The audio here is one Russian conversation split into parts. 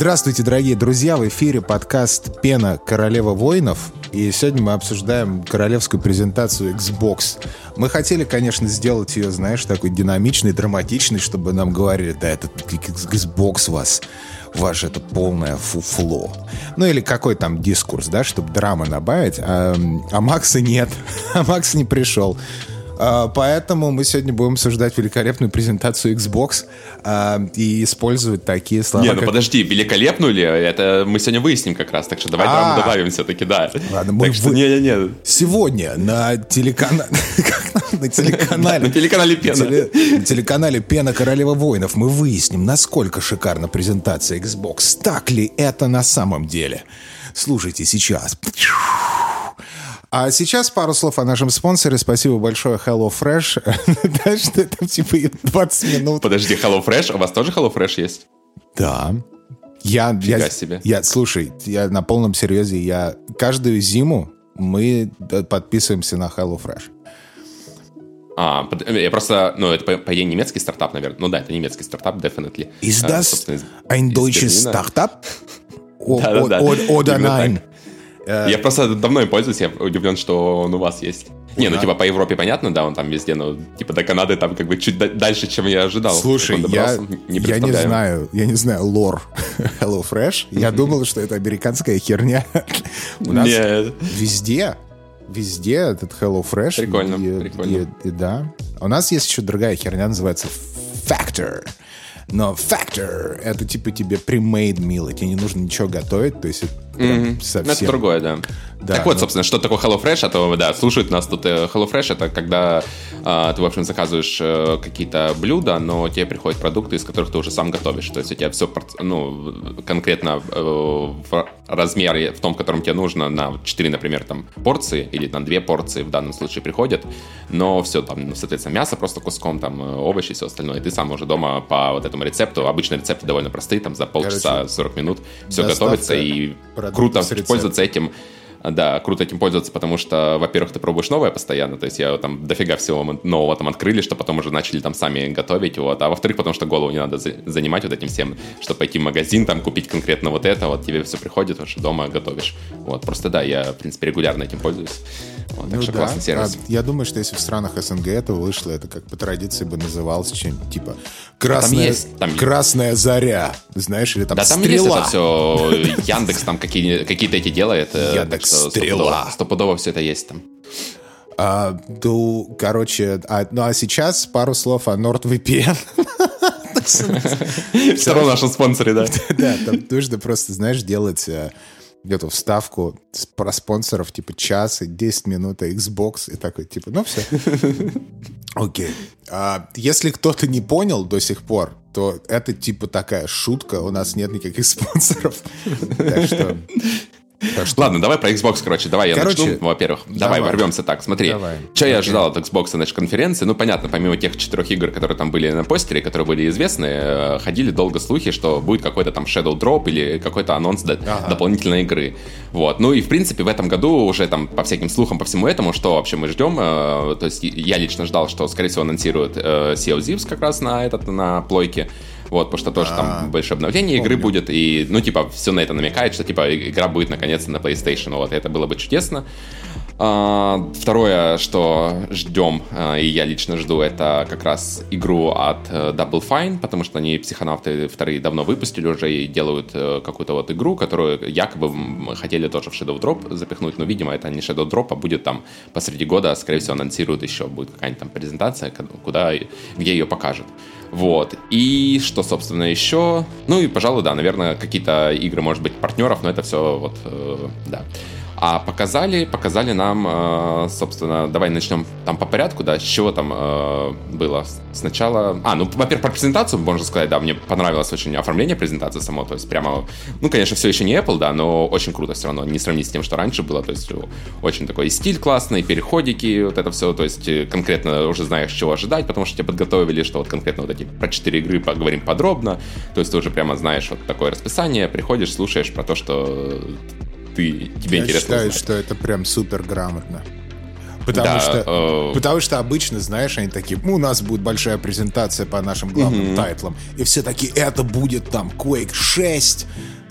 Здравствуйте, дорогие друзья! В эфире подкаст «Пена. Королева воинов». И сегодня мы обсуждаем королевскую презентацию Xbox. Мы хотели, конечно, сделать ее, знаешь, такой динамичной, драматичной, чтобы нам говорили, да, это Xbox вас, ваше это полное фуфло. Ну или какой там дискурс, да, чтобы драмы добавить. А, а Макса нет. А Макс не пришел. А, поэтому мы сегодня будем обсуждать великолепную презентацию Xbox а, и использовать такие слова. Не, ну как... подожди, великолепную ли? Это мы сегодня выясним как раз, так что давай а добавим все-таки, да. Ладно, мы что, не, не, не. Сегодня на телеканале... На телеканале... На телеканале Пена. На телеканале Пена Королева Воинов мы выясним, насколько шикарна презентация Xbox. Так ли это на самом деле? Слушайте сейчас. А сейчас пару слов о нашем спонсоре. Спасибо большое HelloFresh. Дальше там типа 20 минут. Подожди, HelloFresh? У вас тоже HelloFresh есть? Да. Я, я, себе. я, слушай, я на полном серьезе, я каждую зиму мы подписываемся на HelloFresh. А, я просто, ну, это, по, по идее, немецкий стартап, наверное. Ну да, это немецкий стартап, definitely. Is das а, ein deutsches Startup? Oder nein? Э, я просто давно им пользуюсь, я удивлен, что он у вас есть. Не, ну типа по Европе понятно, да, он там везде, но типа до Канады там как бы чуть дальше, чем я ожидал. Слушай, я не, я не знаю, я не знаю лор Hello Fresh. Я думал, что это американская херня. У нас везде, везде этот Hello Fresh. Прикольно, и, прикольно. И, и, да. У нас есть еще другая херня, называется Factor. Но Factor — это типа тебе pre-made meal, тебе не нужно ничего готовить, то есть это mm-hmm. совсем... Это другое, да. Да, так вот, ну... собственно, что такое HelloFresh, а то, да, слушают нас тут. Э, HelloFresh — это когда э, ты, в общем, заказываешь э, какие-то блюда, но тебе приходят продукты, из которых ты уже сам готовишь. То есть у тебя все, ну, конкретно э, в размере, в том, котором тебе нужно, на 4, например, там, порции, или на 2 порции в данном случае приходят, но все там, ну, соответственно, мясо просто куском, там, э, овощи и все остальное, и ты сам уже дома по вот этому рецепту, обычно рецепты довольно простые, там, за полчаса, Короче, 40 минут все готовится, и круто пользоваться этим да, круто этим пользоваться, потому что, во-первых, ты пробуешь новое постоянно, то есть я там дофига всего нового там открыли, что потом уже начали там сами готовить, вот, а во-вторых, потому что голову не надо занимать вот этим всем, чтобы пойти в магазин, там, купить конкретно вот это, вот, тебе все приходит, уже дома готовишь, вот, просто да, я, в принципе, регулярно этим пользуюсь, вот, ну, так что да. классный сервис. А, я думаю, что если в странах СНГ это вышло, это как по традиции бы называлось чем-нибудь типа красная, там есть, там... красная заря, знаешь, или там да, там стрела. есть это все, Яндекс там какие, какие-то эти делает. Яндекс Стрела. Стопудово, все это есть там. А, ну, короче, а, ну а сейчас пару слов о NordVPN. Второй наш спонсоре, да? Да, там нужно просто, знаешь, делать э, эту вставку про спонсоров, типа час и 10 минут, а Xbox, и такой, типа, ну все. Окей. А, если кто-то не понял до сих пор, то это типа такая шутка, у нас нет никаких спонсоров. Так что что... Ладно, давай про Xbox, короче. Давай короче, я начну, во-первых. Давай, давай ворвемся так. Смотри, давай. что я ожидал от Xbox значит, конференции. Ну, понятно, помимо тех четырех игр, которые там были на постере, которые были известны, э, ходили долго слухи, что будет какой-то там Shadow Drop или какой-то анонс ага. дополнительной игры. Вот. Ну и, в принципе, в этом году уже там по всяким слухам, по всему этому, что вообще мы ждем. Э, то есть я лично ждал, что, скорее всего, анонсируют э, Sea of Thieves как раз на этот, на плойке. Вот, потому что тоже там а, большое обновление игры будет, и, ну, типа, все на это намекает, что, типа, игра будет наконец-то на PlayStation, вот, это было бы чудесно. А, второе, что ждем, а, и я лично жду, это как раз игру от э, Double Fine, потому что они психонавты вторые давно выпустили уже и делают э, какую-то вот игру, которую якобы хотели тоже в Shadow Drop запихнуть, но, видимо, это не Shadow Drop, а будет там посреди года, скорее всего, анонсируют еще, будет какая-нибудь там презентация, куда, где ее покажут. Вот. И что, собственно, еще? Ну и, пожалуй, да, наверное, какие-то игры, может быть, партнеров, но это все вот, э, да. А показали, показали нам, э, собственно, давай начнем там по порядку, да, с чего там э, было сначала. А, ну, во-первых, про презентацию можно сказать, да, мне понравилось очень оформление презентации само, то есть прямо, ну, конечно, все еще не Apple, да, но очень круто все равно, не сравнить с тем, что раньше было, то есть очень такой стиль классный, переходики, вот это все, то есть э, конкретно уже знаешь, чего ожидать, потому что тебе подготовили, что вот конкретно вот эти про четыре игры поговорим подробно, то есть ты уже прямо знаешь вот такое расписание, приходишь, слушаешь про то, что ты, тебе Я интересно считаю, узнать. что это прям супер грамотно. Потому, да, что, э... потому что обычно, знаешь, они такие, у нас будет большая презентация по нашим главным mm-hmm. тайтлам. И все такие, это будет там Quake 6,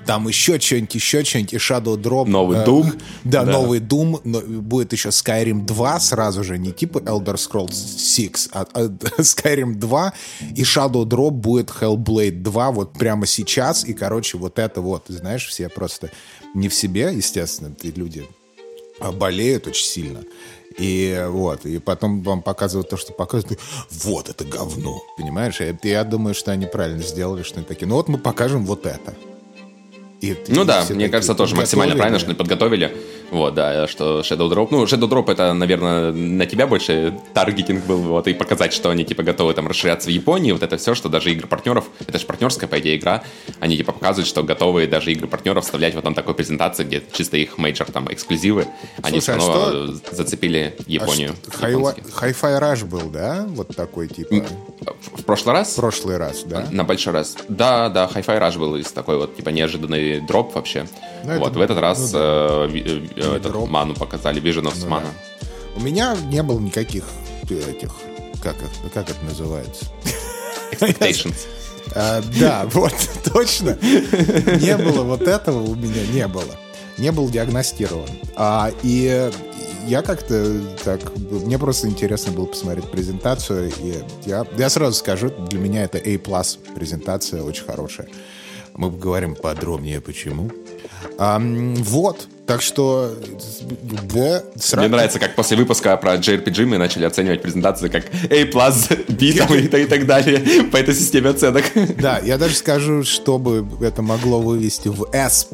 там еще что-нибудь, еще что-нибудь, и Shadow Drop. Новый э, Doom. Да, да, новый Doom. Но будет еще Skyrim 2 сразу же, не типа Elder Scrolls 6, а, а Skyrim 2, и Shadow Drop будет Hellblade 2 вот прямо сейчас, и, короче, вот это вот, знаешь, все просто не в себе, естественно, эти люди а болеют очень сильно. И вот, и потом вам показывают то, что показывают. Вот это говно, понимаешь? И я думаю, что они правильно сделали, что они такие. Ну вот мы покажем вот это. И, ну да, мне кажется, тоже максимально правильно, что подготовили. Вот, да, что Shadow Drop. Ну, Shadow Drop это, наверное, на тебя больше таргетинг был, вот, и показать, что они, типа, готовы там расширяться в Японии, вот это все, что даже игры партнеров, это же партнерская, по идее, игра, они, типа, показывают, что готовы даже игры партнеров вставлять вот там такой презентации, где чисто их major, там, эксклюзивы, они Слушай, снова а что... зацепили Японию. А Hi-Fi Rush был, да? Вот такой, типа... В прошлый раз? В прошлый раз, да. На большой раз. Да, да, Hi-Fi Rush был из такой вот, типа, неожиданный дроп вообще. Ну, вот, это, в этот раз ну, да. Э, э, этот ману показали, Vision of ну, Mana. Да. У меня не было никаких этих, как, как это называется? Expectations. А, да, вот, точно. Не было вот этого у меня, не было. Не был диагностирован. А, и я как-то так... Мне просто интересно было посмотреть презентацию. И я, я сразу скажу, для меня это A+, презентация очень хорошая. Мы поговорим подробнее, почему. А, вот, так что, да, сразу... Мне нравится, как после выпуска про JRPG мы начали оценивать презентации как A+, B там, и, и так далее по этой системе оценок. Да, я даже скажу, чтобы это могло вывести в S+,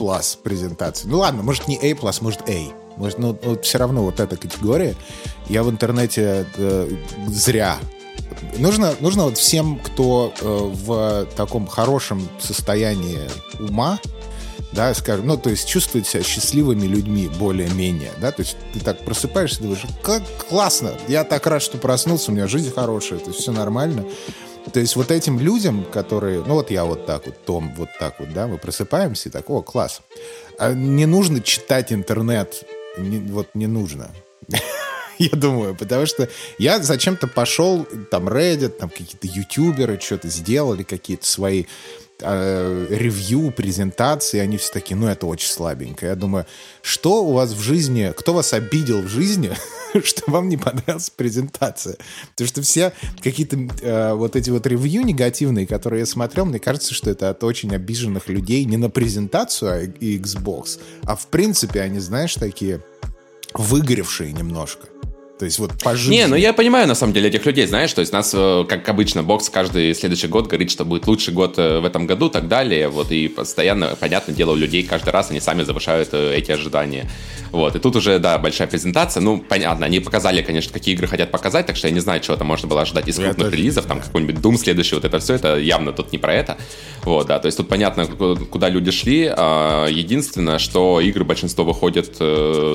презентацию. Ну ладно, может не A+, может A. Может, ну, вот все равно вот эта категория. Я в интернете э, зря Нужно, нужно вот всем, кто э, в таком хорошем состоянии ума, да, скажем, ну, то есть чувствует себя счастливыми людьми более-менее, да, то есть ты так просыпаешься, думаешь, как классно, я так рад, что проснулся, у меня жизнь хорошая, то есть все нормально. То есть вот этим людям, которые, ну вот я вот так вот, Том вот так вот, да, мы просыпаемся и так, о, класс. А не нужно читать интернет, не, вот не нужно. я думаю, потому что я зачем-то пошел, там, Reddit, там, какие-то ютуберы что-то сделали, какие-то свои э, ревью, презентации, они все такие, ну, это очень слабенько. Я думаю, что у вас в жизни, кто вас обидел в жизни, что вам не понравилась презентация? Потому что все какие-то э, вот эти вот ревью негативные, которые я смотрел, мне кажется, что это от очень обиженных людей не на презентацию а Xbox, а в принципе они, знаешь, такие выгоревшие немножко. То есть вот по жизни. Не, ну я понимаю на самом деле этих людей, знаешь, то есть нас, э, как обычно, бокс каждый следующий год говорит, что будет лучший год э, в этом году, так далее, вот, и постоянно, понятное дело, у людей каждый раз они сами завышают э, эти ожидания. Вот, и тут уже, да, большая презентация, ну, понятно, они показали, конечно, какие игры хотят показать, так что я не знаю, чего там можно было ожидать из крупных тоже... релизов, там какой-нибудь Doom следующий, вот это все, это явно тут не про это. Вот, да, то есть тут понятно, куда люди шли, а, единственное, что игры большинство выходят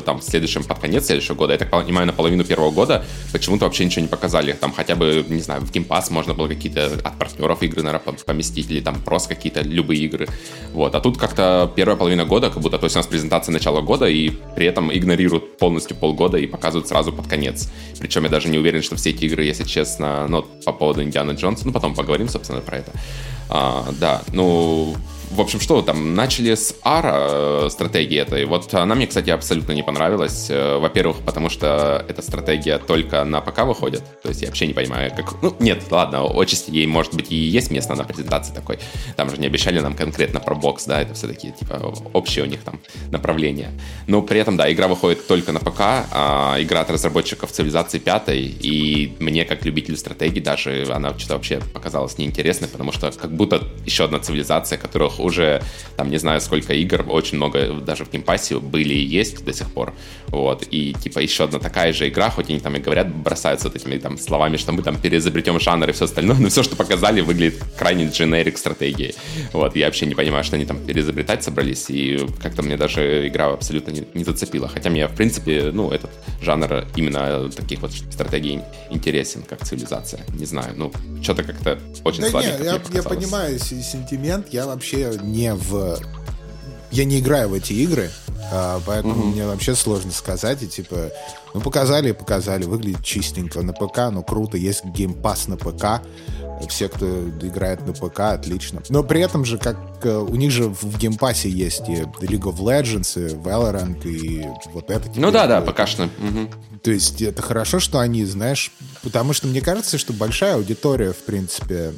там в следующем, под конец следующего года, я так понимаю, наполовину 2021 года почему-то вообще ничего не показали. Там хотя бы, не знаю, в Game Pass можно было какие-то от партнеров игры, наверное, поместить, или там просто какие-то любые игры. Вот. А тут как-то первая половина года, как будто, то есть у нас презентация начала года, и при этом игнорируют полностью полгода и показывают сразу под конец. Причем я даже не уверен, что все эти игры, если честно, ну, по поводу Индиана Джонса, ну, потом поговорим, собственно, про это. А, да, ну, в общем, что там, начали с ARA э, стратегии этой. Вот она мне, кстати, абсолютно не понравилась. Э, во-первых, потому что эта стратегия только на ПК выходит. То есть я вообще не понимаю, как... Ну, нет, ладно, отчасти ей, может быть, и есть место на презентации такой. Там же не обещали нам конкретно про бокс, да, это все-таки, типа, общее у них там направление. Но при этом, да, игра выходит только на ПК, а игра от разработчиков Цивилизации 5, и мне, как любителю стратегии, даже она что-то вообще показалась неинтересной, потому что как будто еще одна цивилизация, которых уже, там, не знаю, сколько игр, очень много даже в Game Pass е были и есть до сих пор. Вот. И, типа, еще одна такая же игра, хоть они там и говорят, бросаются вот этими там словами, что мы там переизобретем жанр и все остальное, но все, что показали, выглядит крайне дженерик стратегии. Вот. Я вообще не понимаю, что они там переизобретать собрались, и как-то мне даже игра абсолютно не, не зацепила. Хотя мне, в принципе, ну, этот жанр именно таких вот стратегий интересен, как цивилизация. Не знаю, ну, что-то как-то очень да слабенько. Не, я, я понимаю сентимент, я вообще не в я не играю в эти игры, а, поэтому угу. мне вообще сложно сказать. И типа, ну показали и показали, выглядит чистенько на ПК, ну круто, есть Game Pass на ПК. Все, кто играет на ПК, отлично. Но при этом же, как э, у них же в Game Pass е есть и League of Legends, и Valorant, и вот это. Ну да, да, пока что. Угу. То есть это хорошо, что они, знаешь, потому что мне кажется, что большая аудитория, в принципе,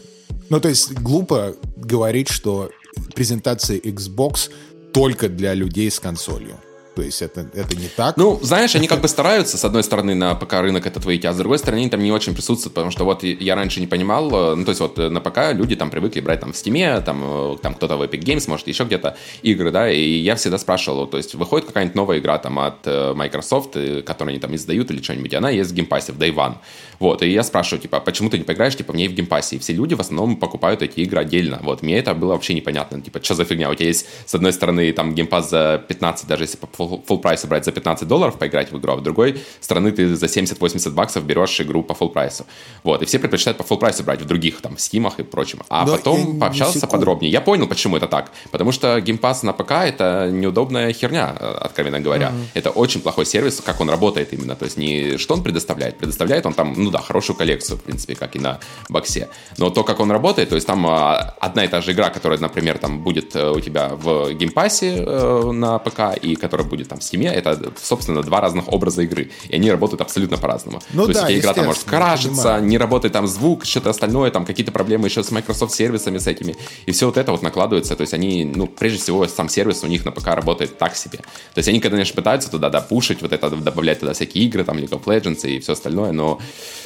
ну то есть глупо говорить, что презентация Xbox только для людей с консолью. То есть это, это не так. Ну, знаешь, они как бы стараются, с одной стороны, на ПК рынок этот выйти, а с другой стороны, они там не очень присутствуют, потому что вот я раньше не понимал, э, ну, то есть вот на ПК люди там привыкли брать там в Steam, там, э, там кто-то в Epic Games, может, еще где-то игры, да, и я всегда спрашивал, то есть выходит какая-нибудь новая игра там от э, Microsoft, которую они там издают или что-нибудь, она есть в Game Pass е, в Day One. Вот, и я спрашиваю, типа, почему ты не поиграешь, типа, мне в Game Pass е? И все люди в основном покупают эти игры отдельно. Вот, мне это было вообще непонятно. Типа, что за фигня? У тебя есть, с одной стороны, там, Game Pass за 15, даже если по full price у брать за 15 долларов поиграть в игру, а в другой стороны ты за 70-80 баксов берешь игру по full price у. Вот, и все предпочитают по full price у брать в других, там, Steam ах и прочем. А Но потом пообщался подробнее. Я понял, почему это так. Потому что Game Pass на ПК — это неудобная херня, откровенно говоря. Mm-hmm. Это очень плохой сервис, как он работает именно. То есть не что он предоставляет. Предоставляет он там, ну, да, хорошую коллекцию, в принципе, как и на боксе. Но то, как он работает, то есть там а, одна и та же игра, которая, например, там будет э, у тебя в Game Pass е э, на ПК и которая будет там Steam, это, собственно, два разных образа игры. И они работают абсолютно по-разному. Ну, то да, есть игра там может крашиться, не работает там звук, что-то остальное, там какие-то проблемы еще с Microsoft сервисами с этими. И все вот это вот накладывается. То есть они, ну, прежде всего, сам сервис у них на ПК работает так себе. То есть они, конечно, пытаются туда, да, push ить, вот это, добавлять туда всякие игры, там, League of Legends и все остальное, но,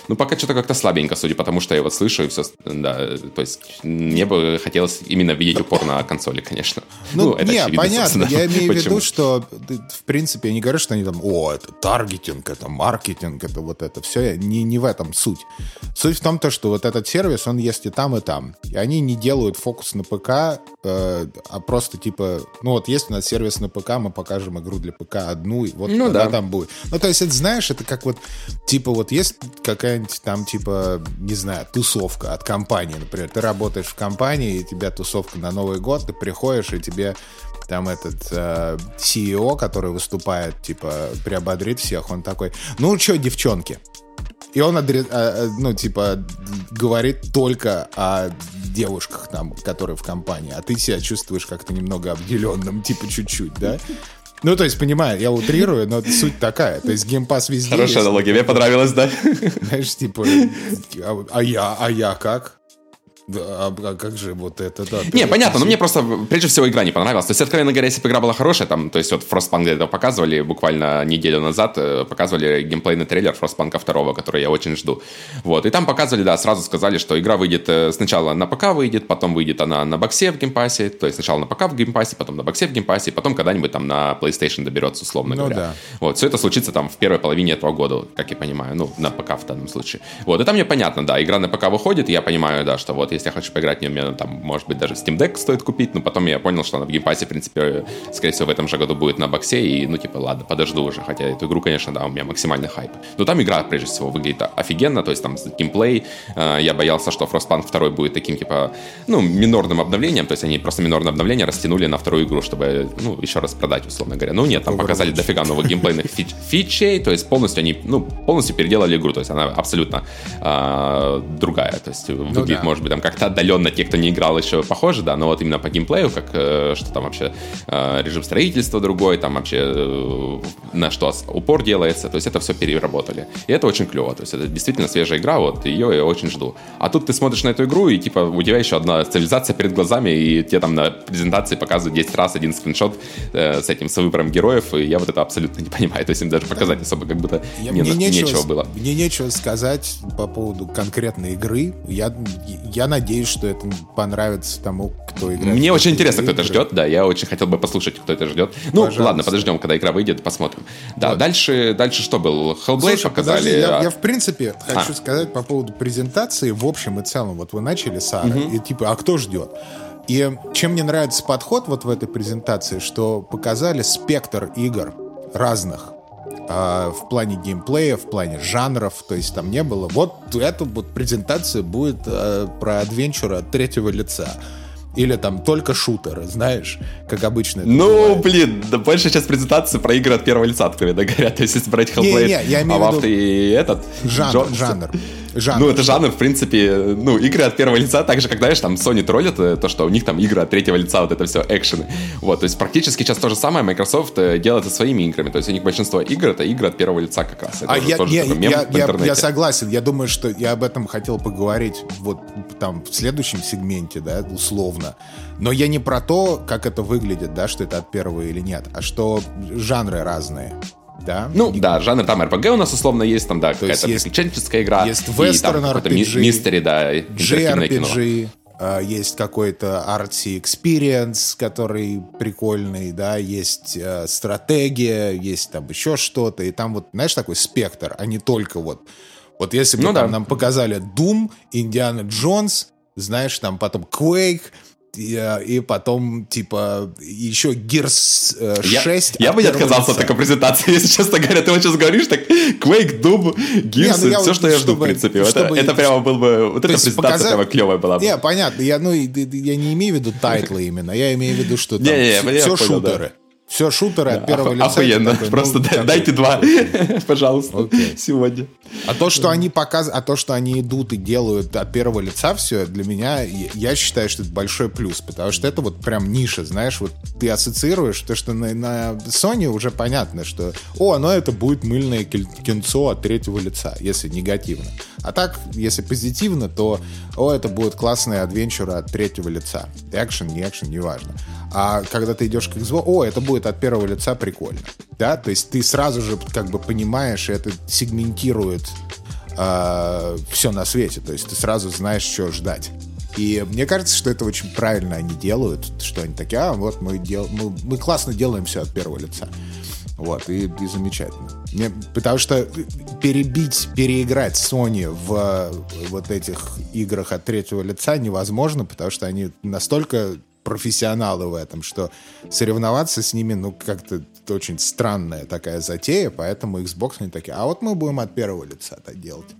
ну, пока что-то как-то слабенько, судя по тому, что я его слышу, и все, да, то есть мне бы хотелось именно видеть упор на консоли, конечно. Ну, ну это не, очевидно, понятно, я имею в виду, что, в принципе, я не говорю, что они там, о, это таргетинг, это маркетинг, это вот это все, не, не в этом суть. Суть в том, то, что вот этот сервис, он есть и там, и там. И они не делают фокус на ПК, э, а просто типа, ну вот есть у нас сервис на ПК, мы покажем игру для ПК одну, и вот ну, да. там будет. Ну, то есть, это знаешь, это как вот, типа, вот есть какая-нибудь там, типа, не знаю, тусовка от компании, например. Ты работаешь в компании, и тебя тусовка на Новый год, ты приходишь, и тебе там этот э, CEO, который выступает, типа, приободрит всех, он такой, ну что, девчонки? И он, э, э, ну, типа, говорит только о девушках там, которые в компании, а ты себя чувствуешь как-то немного обделенным, типа, чуть-чуть, да? Ну, то есть, понимаю, я утрирую, но суть такая. То есть Game Pass везде Хорошая аналогия, мне понравилась, да? Знаешь, типа, а, а я, а я как? Да, а, а как же вот это, да? Не, понятно, но мне просто, прежде всего, игра не понравилась. То есть, откровенно говоря, если бы игра была хорошая, там, то есть, вот Frostpunk где-то показывали буквально неделю назад, э, показывали геймплейный трейлер Frostpunk 2, который я очень жду. Вот, и там показывали, да, сразу сказали, что игра выйдет э, сначала на ПК выйдет, потом выйдет она на боксе в геймпассе, то есть, сначала на ПК в геймпассе, потом на боксе в геймпассе, потом когда-нибудь там на PlayStation доберется, условно ну, говоря. Да. Вот, все это случится там в первой половине этого года, как я понимаю, ну, на ПК в данном случае. Вот, и там мне понятно, да, игра на ПК выходит, я понимаю, да, что вот, если я хочу поиграть в нее, мне там, может быть, даже Steam Deck стоит купить, но потом я понял, что она в геймпассе, в принципе, скорее всего, в этом же году будет на боксе, и, ну, типа, ладно, подожду уже, хотя эту игру, конечно, да, у меня максимальный хайп. Но там игра, прежде всего, выглядит офигенно, то есть там геймплей, э, я боялся, что Frostpunk 2 будет таким, типа, ну, минорным обновлением, то есть они просто минорное обновление растянули на вторую игру, чтобы, ну, еще раз продать, условно говоря. Ну, нет, там показали дофига новых геймплейных фич фичей, то есть полностью они, ну, полностью переделали игру, то есть она абсолютно э, другая, то есть ну, выглядит, да. может быть, там как-то отдаленно те, кто не играл еще похоже, да, но вот именно по геймплею, как э, что там вообще э, режим строительства другой, там вообще э, на что упор делается, то есть это все переработали. И это очень клево, то есть это действительно свежая игра, вот ее я очень жду. А тут ты смотришь на эту игру, и типа у тебя еще одна цивилизация перед глазами, и тебе там на презентации показывают 10 раз один скриншот э, с этим, с выбором героев, и я вот это абсолютно не понимаю, то есть им даже показать особо как будто я, не, мне нечего, нечего было. Мне нечего сказать по поводу конкретной игры, я, я надеюсь, что это понравится нравится тому, кто играет. Мне очень интересно, игры. кто это ждет, да, я очень хотел бы послушать, кто это ждет. Ну, Пожалуйста. ладно, подождем, когда игра выйдет, посмотрим. Да, вот. дальше, дальше что был? Hellblade Слушай, показали? Подожди, я, а я, в принципе, хочу а. сказать по поводу презентации в общем и целом. Вот вы начали, Сара, угу. и типа, а кто ждет? И чем мне нравится подход вот в этой презентации, что показали спектр игр разных э, в плане геймплея, в плане жанров, то есть там не было. Вот эта вот презентация будет э, про адвенчур от третьего лица. Или там только шутеры, знаешь, как обычно. Ну, бывает. блин, да большая часть презентации про игры от первого лица, откровенно говорят. То есть, если брать Hellblade, не, не, я имею а в виду... и этот... Жанр, жанр. Жанр. Ну, это жанр, в принципе, ну, игры от первого лица, так же, как, знаешь, там Sony троллит, э, то, что у них там игры от третьего лица, вот это все, экшены. Вот, то есть практически сейчас то же самое Microsoft э, делает со своими играми. То есть у них большинство игр — это игры от первого лица как раз. Это а я, я, я, я, я согласен. Я думаю, что я об этом хотел поговорить вот там в следующем сегменте, да, условно. Но я не про то, как это выглядит, да, что это от первого или нет, а что жанры разные да? Ну, и... да, жанр там RPG у нас условно есть, там, да, какая-то приключенческая игра. Есть вестерн RPG. Мистери, да, JRPG. Uh, есть какой-то artsy experience, который прикольный, да, есть uh, стратегия, есть там еще что-то, и там вот, знаешь, такой спектр, а не только вот... Вот если бы ну, там да. нам показали Doom, Индиана Джонс, знаешь, там потом Quake, и, и потом, типа, еще Gears 6. Я, я бы не отказался от такой презентации, если честно говоря. Ты вот сейчас говоришь, так, Quake, Doom, Gears, не, ну, все, что я жду, в принципе. Чтобы, это, это прямо был бы... Вот эта презентация показать... прямо клевая была бы. Не, понятно. Я, ну, я не имею в виду тайтлы именно. Я имею в виду, что там не, не, все, все шутеры. Да. Все шутеры от первого лица. Охуенно. Такой, Просто ну, дайте два, пожалуйста, okay. сегодня. А то, что они показывают, а то, что они идут и делают от первого лица все, для меня, я считаю, что это большой плюс, потому что это вот прям ниша, знаешь, вот ты ассоциируешь, то, что на, на Sony уже понятно, что, о, ну это будет мыльное кинцо от третьего лица, если негативно. А так, если позитивно, то, о, это будет классный адвенчур от третьего лица. Экшен, не экшен, неважно. А когда ты идешь к Xbox, о, это будет от первого лица прикольно. Да, то есть ты сразу же как бы понимаешь, и это сегментирует э, а, все на свете. То есть ты сразу знаешь, что ждать. И мне кажется, что это очень правильно они делают, что они такие, а вот мы, дел, мы, мы классно делаем все от первого лица. Вот, и, и замечательно. Мне, потому что перебить, переиграть Sony в вот этих играх от третьего лица невозможно, потому что они настолько профессионалы в этом, что соревноваться с ними, ну, как-то очень странная такая затея, поэтому Xbox они такие, а вот мы будем от первого лица это делать.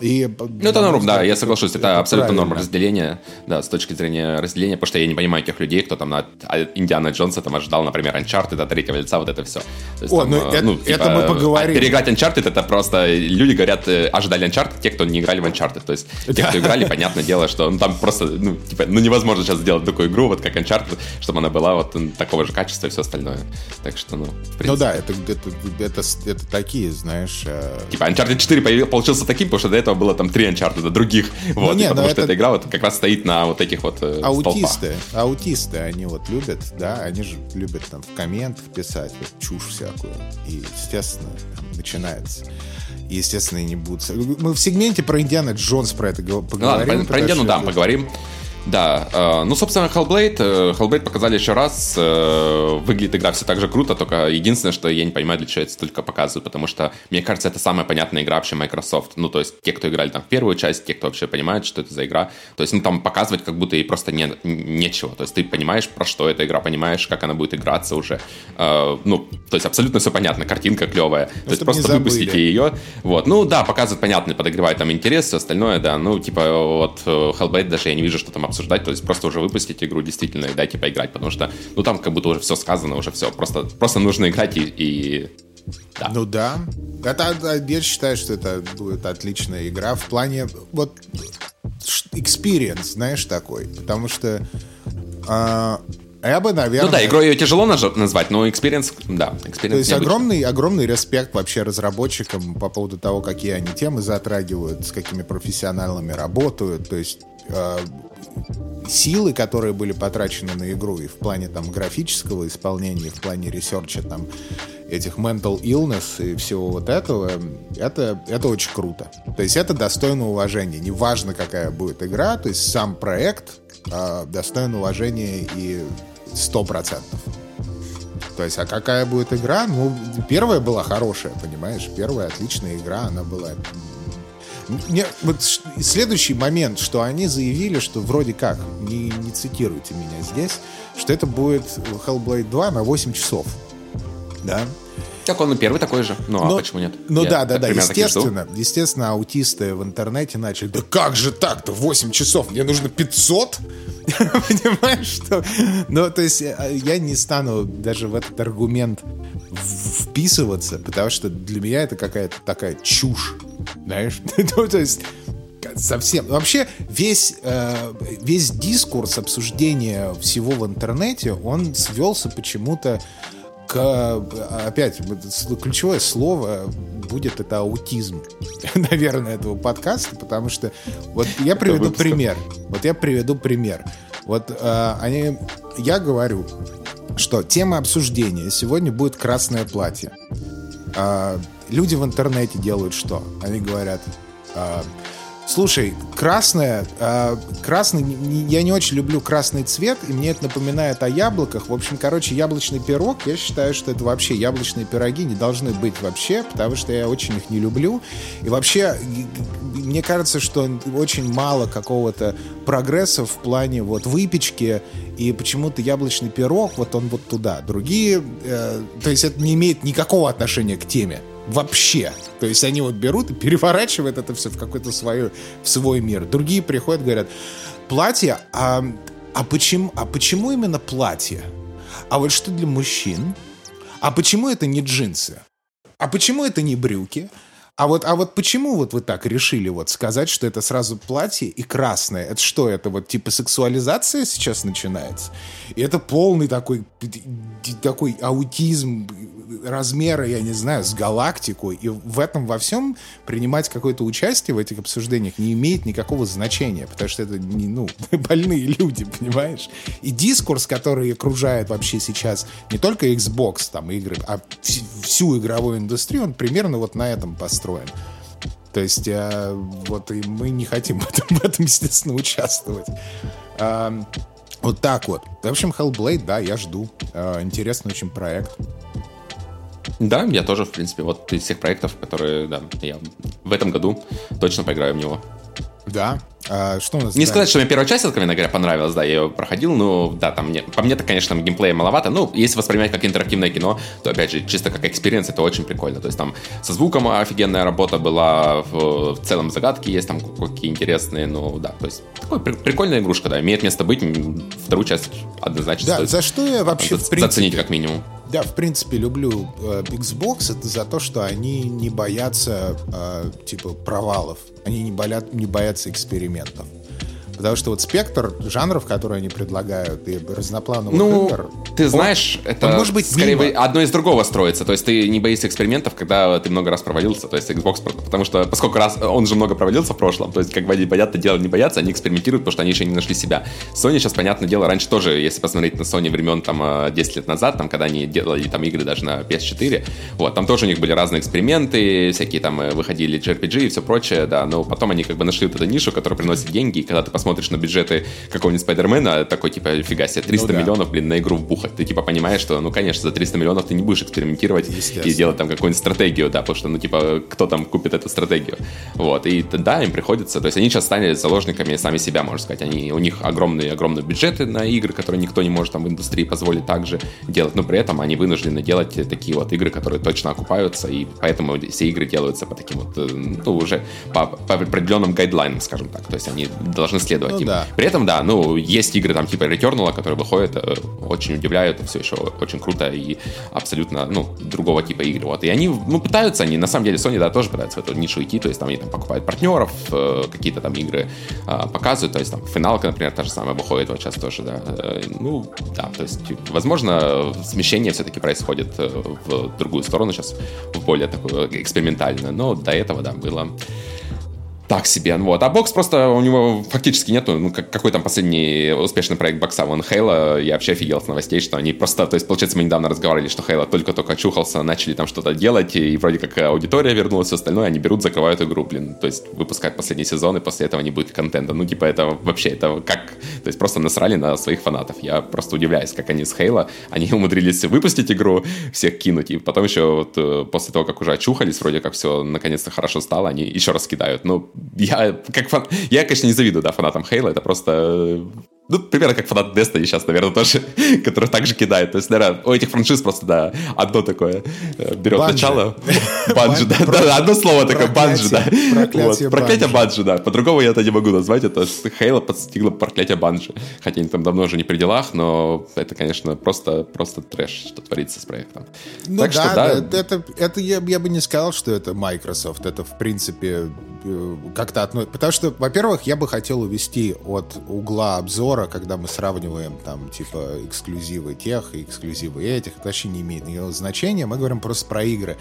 И, ну, это норм, да, я соглашусь. Это, это абсолютно норм разделения, да, с точки зрения разделения, потому что я не понимаю тех людей, кто там на Индиана Джонса там ожидал, например, Uncharted от третьего лица, вот это все. есть, О, там, ну, это, ну, типа, это мы поговорим. Переиграть Uncharted, это просто люди говорят, э, ожидали Uncharted, те, кто не играли в Uncharted. То есть, те, кто играли, понятное дело, что ну, там просто, ну, типа, ну, невозможно сейчас сделать такую игру, вот как Uncharted, чтобы она была вот такого же качества и все остальное. Так что, ну, Ну да, это, это, это, это такие, знаешь... Э... Типа, Uncharted 4 получился таким, потому что до этого было там три Uncharted, других. Ну, вот, не, потому что это... эта игра вот как раз стоит на вот этих вот э, Аутисты, столпах. аутисты, они вот любят, да, они же любят там в комментах писать вот, чушь всякую. И, естественно, там начинается. Естественно, и не будут... Мы в сегменте про Индиана Джонс про это поговорим. Ну, ладно, про, про Индиану, да, поговорим. Да, э, ну, собственно, Hellblade, э, Hellblade показали еще раз, э, выглядит игра все так же круто, только единственное, что я не понимаю, для чего это столько показывают, потому что, мне кажется, это самая понятная игра вообще Microsoft, ну, то есть те, кто играли там в первую часть, те, кто вообще понимает, что это за игра, то есть, ну, там показывать как будто и просто не, нечего, то есть ты понимаешь, про что эта игра, понимаешь, как она будет играться уже, ну, то есть абсолютно все понятно, картинка клевая, то есть просто выпустите ее, вот, ну, да, показывают понятно, подогревает там интерес, все остальное, да, ну, типа, вот Hellblade даже я не вижу, что там обсуждать, то есть просто уже выпустить игру действительно и дайте поиграть, потому что, ну, там как будто уже все сказано, уже все, просто, просто нужно играть и, и да. Ну да. Это, я считаю, что это будет отличная игра в плане вот experience, знаешь, такой. Потому что а, я бы, наверное... Ну да, игрой ее тяжело назвать, но experience, да, experience То есть огромный, огромный респект вообще разработчикам по поводу того, какие они темы затрагивают, с какими профессионалами работают. То есть э, силы, которые были потрачены на игру и в плане там графического исполнения, и в плане ресерча там этих mental illness и всего вот этого, это, это очень круто. То есть это достойно уважения. Неважно, какая будет игра, то есть сам проект э, достоин уважения и сто процентов. То есть, а какая будет игра? Ну, первая была хорошая, понимаешь? Первая отличная игра, она была мне, вот следующий момент, что они заявили, что вроде как, не, не цитируйте меня здесь, что это будет Hellblade 2 на 8 часов. Да? Так он и первый такой же. Ну, а но, а почему нет? Ну Я да, да, да. Естественно, естественно, аутисты в интернете начали. Да как же так-то? 8 часов. Мне нужно 500? Понимаешь, что... Ну, то есть э, я не стану даже в этот аргумент вписываться, потому что для меня это какая-то такая чушь. Знаешь? ну, то есть совсем. Вообще весь, э, весь дискурс обсуждения всего в интернете, он свелся почему-то к... Опять, ключевое слово будет это аутизм, наверное, этого подкаста, потому что вот я приведу пример. Вот я приведу пример. Вот э, они, я говорю, что тема обсуждения сегодня будет красное платье. Э, люди в интернете делают что? Они говорят, э, Слушай, красное, э, красный, я не очень люблю красный цвет, и мне это напоминает о яблоках. В общем, короче, яблочный пирог, я считаю, что это вообще яблочные пироги не должны быть вообще, потому что я очень их не люблю. И вообще, мне кажется, что очень мало какого-то прогресса в плане вот выпечки, и почему-то яблочный пирог, вот он вот туда. Другие, э, то есть это не имеет никакого отношения к теме. Вообще. То есть они вот берут и переворачивают это все в какой-то свой, в свой мир. Другие приходят, говорят, платье, а, а, почему, а почему именно платье? А вот что для мужчин? А почему это не джинсы? А почему это не брюки? А вот, а вот почему вот вы так решили вот сказать, что это сразу платье и красное? Это что, это вот типа сексуализация сейчас начинается? И это полный такой, такой аутизм размера, я не знаю, с галактику. И в этом во всем принимать какое-то участие в этих обсуждениях не имеет никакого значения, потому что это, не, ну, больные люди, понимаешь? И дискурс, который окружает вообще сейчас не только Xbox, там, игры, а всю игровую индустрию, он примерно вот на этом построен устроен. То есть э, вот и мы не хотим в этом, в этом естественно, участвовать. Э, вот так вот. В общем, Hellblade, да, я жду. Э, интересный очень проект. Да, я тоже, в принципе, вот из всех проектов, которые, да, я в этом году точно поиграю в него. Да. А, что у нас? Не сказать, что мне первая часть, откровенно говоря, понравилась, да, я ее проходил, но да, там мне, по мне-то, конечно, геймплея маловато. Ну, если воспринимать как интерактивное кино, то, опять же, чисто как experience, это очень прикольно. То есть там со звуком офигенная работа была, в, в целом загадки есть там какие интересные, ну, да, то есть такой при, прикольная игрушка, да, имеет место быть, вторую часть однозначно Да, за что я вообще, в принципе... Заценить как минимум. Да, в принципе, люблю э, Xbox, это за то, что они не боятся, э, типа, провалов. Они не, болят, не боятся экспериментов. piattaforma Потому что вот спектр жанров, которые они предлагают, и разноплановых ну, игр... ты знаешь, он, это он может быть скорее мимо. одно из другого строится. То есть ты не боишься экспериментов, когда ты много раз провалился. То есть Xbox, потому что поскольку раз он же много провалился в прошлом, то есть как бы они боятся делать, не боятся, они экспериментируют, потому что они еще не нашли себя. Sony сейчас, понятное дело, раньше тоже, если посмотреть на Sony времен там 10 лет назад, там, когда они делали там игры даже на PS4, вот, там тоже у них были разные эксперименты, всякие там э, выходили JRPG и все прочее, да, но потом они как бы нашли вот эту нишу, которая приносит деньги, и когда ты посмотришь на бюджеты какого-нибудь Спайдермена, такой, типа, фига себе, 300 ну, да. миллионов, блин, на игру вбухать. Ты, типа, понимаешь, что, ну, конечно, за 300 миллионов ты не будешь экспериментировать и делать там какую-нибудь стратегию, да, потому что, ну, типа, кто там купит эту стратегию? Вот, и да, им приходится, то есть они сейчас стали заложниками сами себя, можно сказать. Они, у них огромные-огромные бюджеты на игры, которые никто не может там в индустрии позволить также делать, но при этом они вынуждены делать такие вот игры, которые точно окупаются, и поэтому все игры делаются по таким вот, э, ну, уже по, по определенным гайдлайнам, скажем так. То есть они должны следовать ну, им. Да. При этом, да, ну, есть игры там типа Returnal, которые выходят, э, очень удивляют, все еще очень круто и абсолютно, ну, другого типа игры. Вот. И они, ну, пытаются, они, на самом деле, Sony, да, тоже пытаются в эту нишу идти, то есть там они там покупают партнеров, э, какие-то там игры э, показывают, то есть там финалка, например, та же самая выходит вот сейчас тоже, да. Ну, да, то есть, возможно, смещение все-таки происходит в другую сторону сейчас, в более такую экспериментальную, но до этого, да, было так себе. Вот. А бокс просто у него фактически нету, ну, как, какой там последний успешный проект бокса, вон Хейла, я вообще офигел с новостей, что они просто, то есть, получается, мы недавно разговаривали, что Хейла только-только чухался, начали там что-то делать, и вроде как аудитория вернулась, все остальное, они берут, закрывают игру, блин, то есть, выпускают последний сезон, и после этого не будет контента. Ну, типа, это вообще, это как, то есть, просто насрали на своих фанатов. Я просто удивляюсь, как они с Хейла, они умудрились выпустить игру, всех кинуть, и потом еще вот э, после того, как уже очухались, вроде как все наконец-то хорошо стало, они еще раз кидают. Ну, я, как фан... я, конечно, не завидую, да, фанатам Хейла, это просто ну, примерно как фанат Destiny сейчас, наверное, тоже, который также кидает. То есть, наверное, у этих франшиз просто, да, одно такое э, берет банжи. начало. Банжи, да, да, одно слово такое, банжи, да. Проклятие, вот. проклятие банжи, да. По-другому я это не могу назвать, это Хейла подстигла проклятие банжи. Хотя они там давно уже не при делах, но это, конечно, просто, просто трэш, что творится с проектом. Ну так да, что, да, это, это, это я, я бы не сказал, что это Microsoft. Это, в принципе, э, как-то относится. Потому что, во-первых, я бы хотел увести от угла обзора, когда мы сравниваем там типа эксклюзивы тех и эксклюзивы этих, это вообще не имеет никакого значения. Мы говорим просто про игры.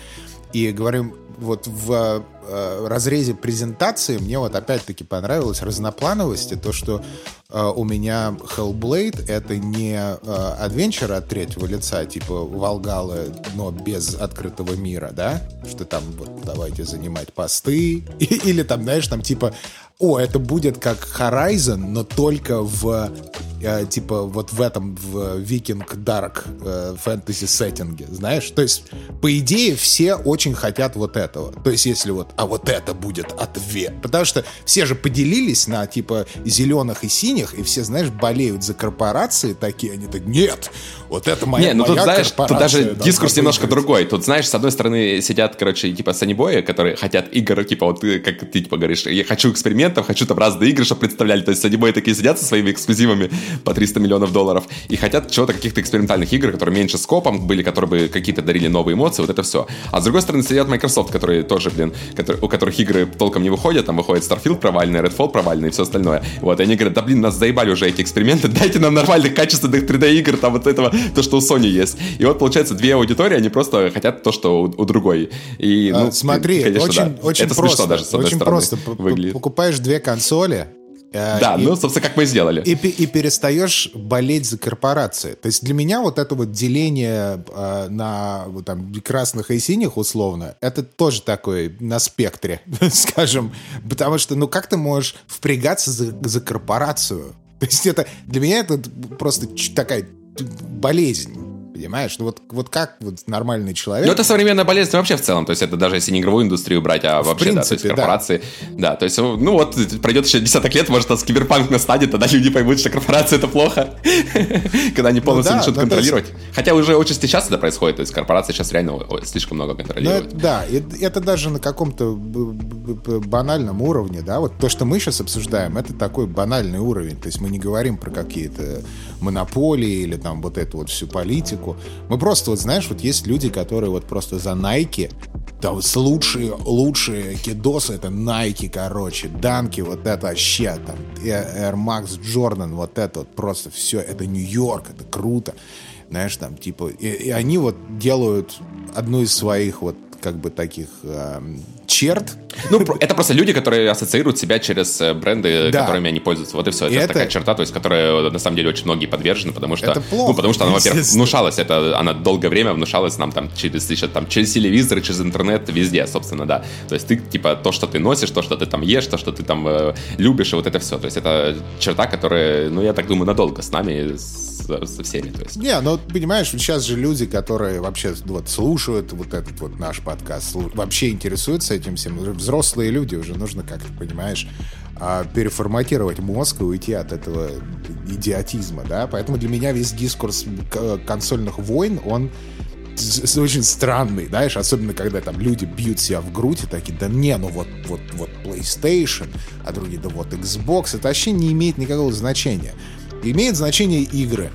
И говорим, вот в э, разрезе презентации мне вот опять-таки понравилась разноплановость и то, что э, у меня Hellblade это не э, от третьего лица, типа Волгалы, но без открытого мира, да, что там вот давайте занимать посты, или там, знаешь, там типа о, это будет как Horizon, но только в э, типа вот в этом в Викинг э, фэнтези сеттинге, знаешь? То есть, по идее, все очень хотят вот этого. То есть, если вот, а вот это будет ответ. Потому что все же поделились на типа зеленых и синих, и все, знаешь, болеют за корпорации такие, они так, нет, вот это моя, Не, ну тут, знаешь, тут даже дискурс немножко другой. Тут, знаешь, с одной стороны сидят, короче, типа санибои, которые хотят игр, типа вот как ты типа говоришь, я хочу экспериментов, хочу там разные игры, чтобы представляли. То есть санибои такие сидят со своими эксклюзивами по 300 миллионов долларов и хотят чего-то, каких-то экспериментальных игр, которые меньше скопом были, которые бы какие-то дарили новые эмоции, вот это все. А с другой стороны сидят Microsoft, которые тоже, блин, которые, у которых игры толком не выходят, там выходит Starfield провальный, Redfall провальный и все остальное. Вот, и они говорят, да блин, нас заебали уже эти эксперименты, дайте нам нормальных, качественных 3D игр, там вот этого, то, что у Sony есть. И вот, получается, две аудитории, они просто хотят то, что у, у другой. И, ну, а, смотри, конечно, очень, да. очень это просто, смешно даже, с одной очень стороны, просто. Выглядит. Покупаешь две консоли, э, да, и, ну, собственно, как мы сделали. И, и перестаешь болеть за корпорации. То есть для меня вот это вот деление э, на вот, там, красных и синих, условно, это тоже такое на спектре, скажем. Потому что, ну, как ты можешь впрягаться за, за корпорацию? То есть это для меня это просто такая болезнь понимаешь? Ну вот, вот как вот нормальный человек... Ну это современная болезнь вообще в целом, то есть это даже если не игровую индустрию брать, а вообще, принципе, да, то есть корпорации. Да. да, то есть, ну вот, пройдет еще десяток лет, может, от киберпанк настанет, тогда люди поймут, что корпорация это плохо, когда они полностью ну, да, начнут контролировать. Хотя уже очень сейчас это происходит, то есть корпорации сейчас реально слишком много контролируют. Ну, да, это даже на каком-то банальном уровне, да, вот то, что мы сейчас обсуждаем, это такой банальный уровень, то есть мы не говорим про какие-то монополии или там вот эту вот всю политику. Мы просто вот, знаешь, вот есть люди, которые вот просто за Nike, там лучшие, лучшие кидосы, это Nike, короче, данки, вот это вообще, там, Air Max Jordan, вот это вот просто все, это Нью-Йорк, это круто, знаешь, там, типа, и, и они вот делают одну из своих вот как бы таких э, черт. Ну, это просто люди, которые ассоциируют себя через э, бренды, да. которыми они пользуются. Вот и все. Это, это такая черта, то есть, которая на самом деле очень многие подвержены, потому что, это плохо, ну, потому что она, во-первых, внушалась, это она долгое время внушалась нам там через, еще, там через телевизор, через интернет, везде, собственно, да. То есть ты типа то, что ты носишь, то, что ты там ешь, то, что ты там э, любишь, и вот это все. То есть это черта, которая, ну, я так думаю, надолго с нами, с, со всеми. То есть. Не, ну понимаешь, сейчас же люди, которые вообще вот слушают вот этот вот наш подкаст, вообще интересуются этим всем. Взрослые люди уже нужно как-то, понимаешь, а, переформатировать мозг и уйти от этого идиотизма, да. Поэтому для меня весь дискурс консольных войн, он очень странный, знаешь, особенно когда там люди бьют себя в грудь и такие, да не, ну вот, вот, вот PlayStation, а другие, да вот Xbox, это вообще не имеет никакого значения. Имеет значение игры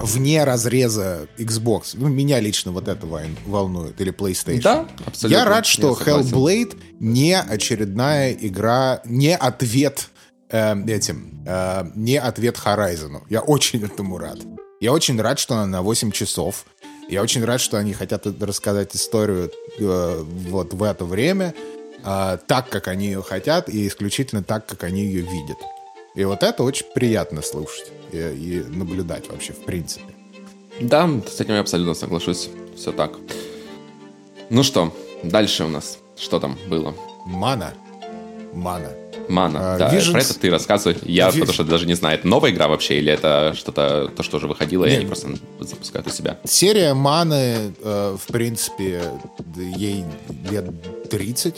вне разреза Xbox. Ну, меня лично вот это волнует. Или PlayStation. Да, абсолютно. Я рад, что Hellblade не очередная игра, не ответ э, этим, э, не ответ Horizon. Я очень этому рад. Я очень рад, что она на 8 часов. Я очень рад, что они хотят рассказать историю э, вот в это время э, так, как они ее хотят, и исключительно так, как они ее видят. И вот это очень приятно слушать и, и наблюдать вообще, в принципе. Да, с этим я абсолютно соглашусь. Все так. Ну что, дальше у нас что там было? Мана. Мана. Мана, а, да, Visions... про это ты рассказывай. Я, Ви... потому что даже не знаю, это новая игра вообще, или это что-то, то, что уже выходило, Нет. и они просто запускают у себя? Серия Маны, э, в принципе, ей лет 30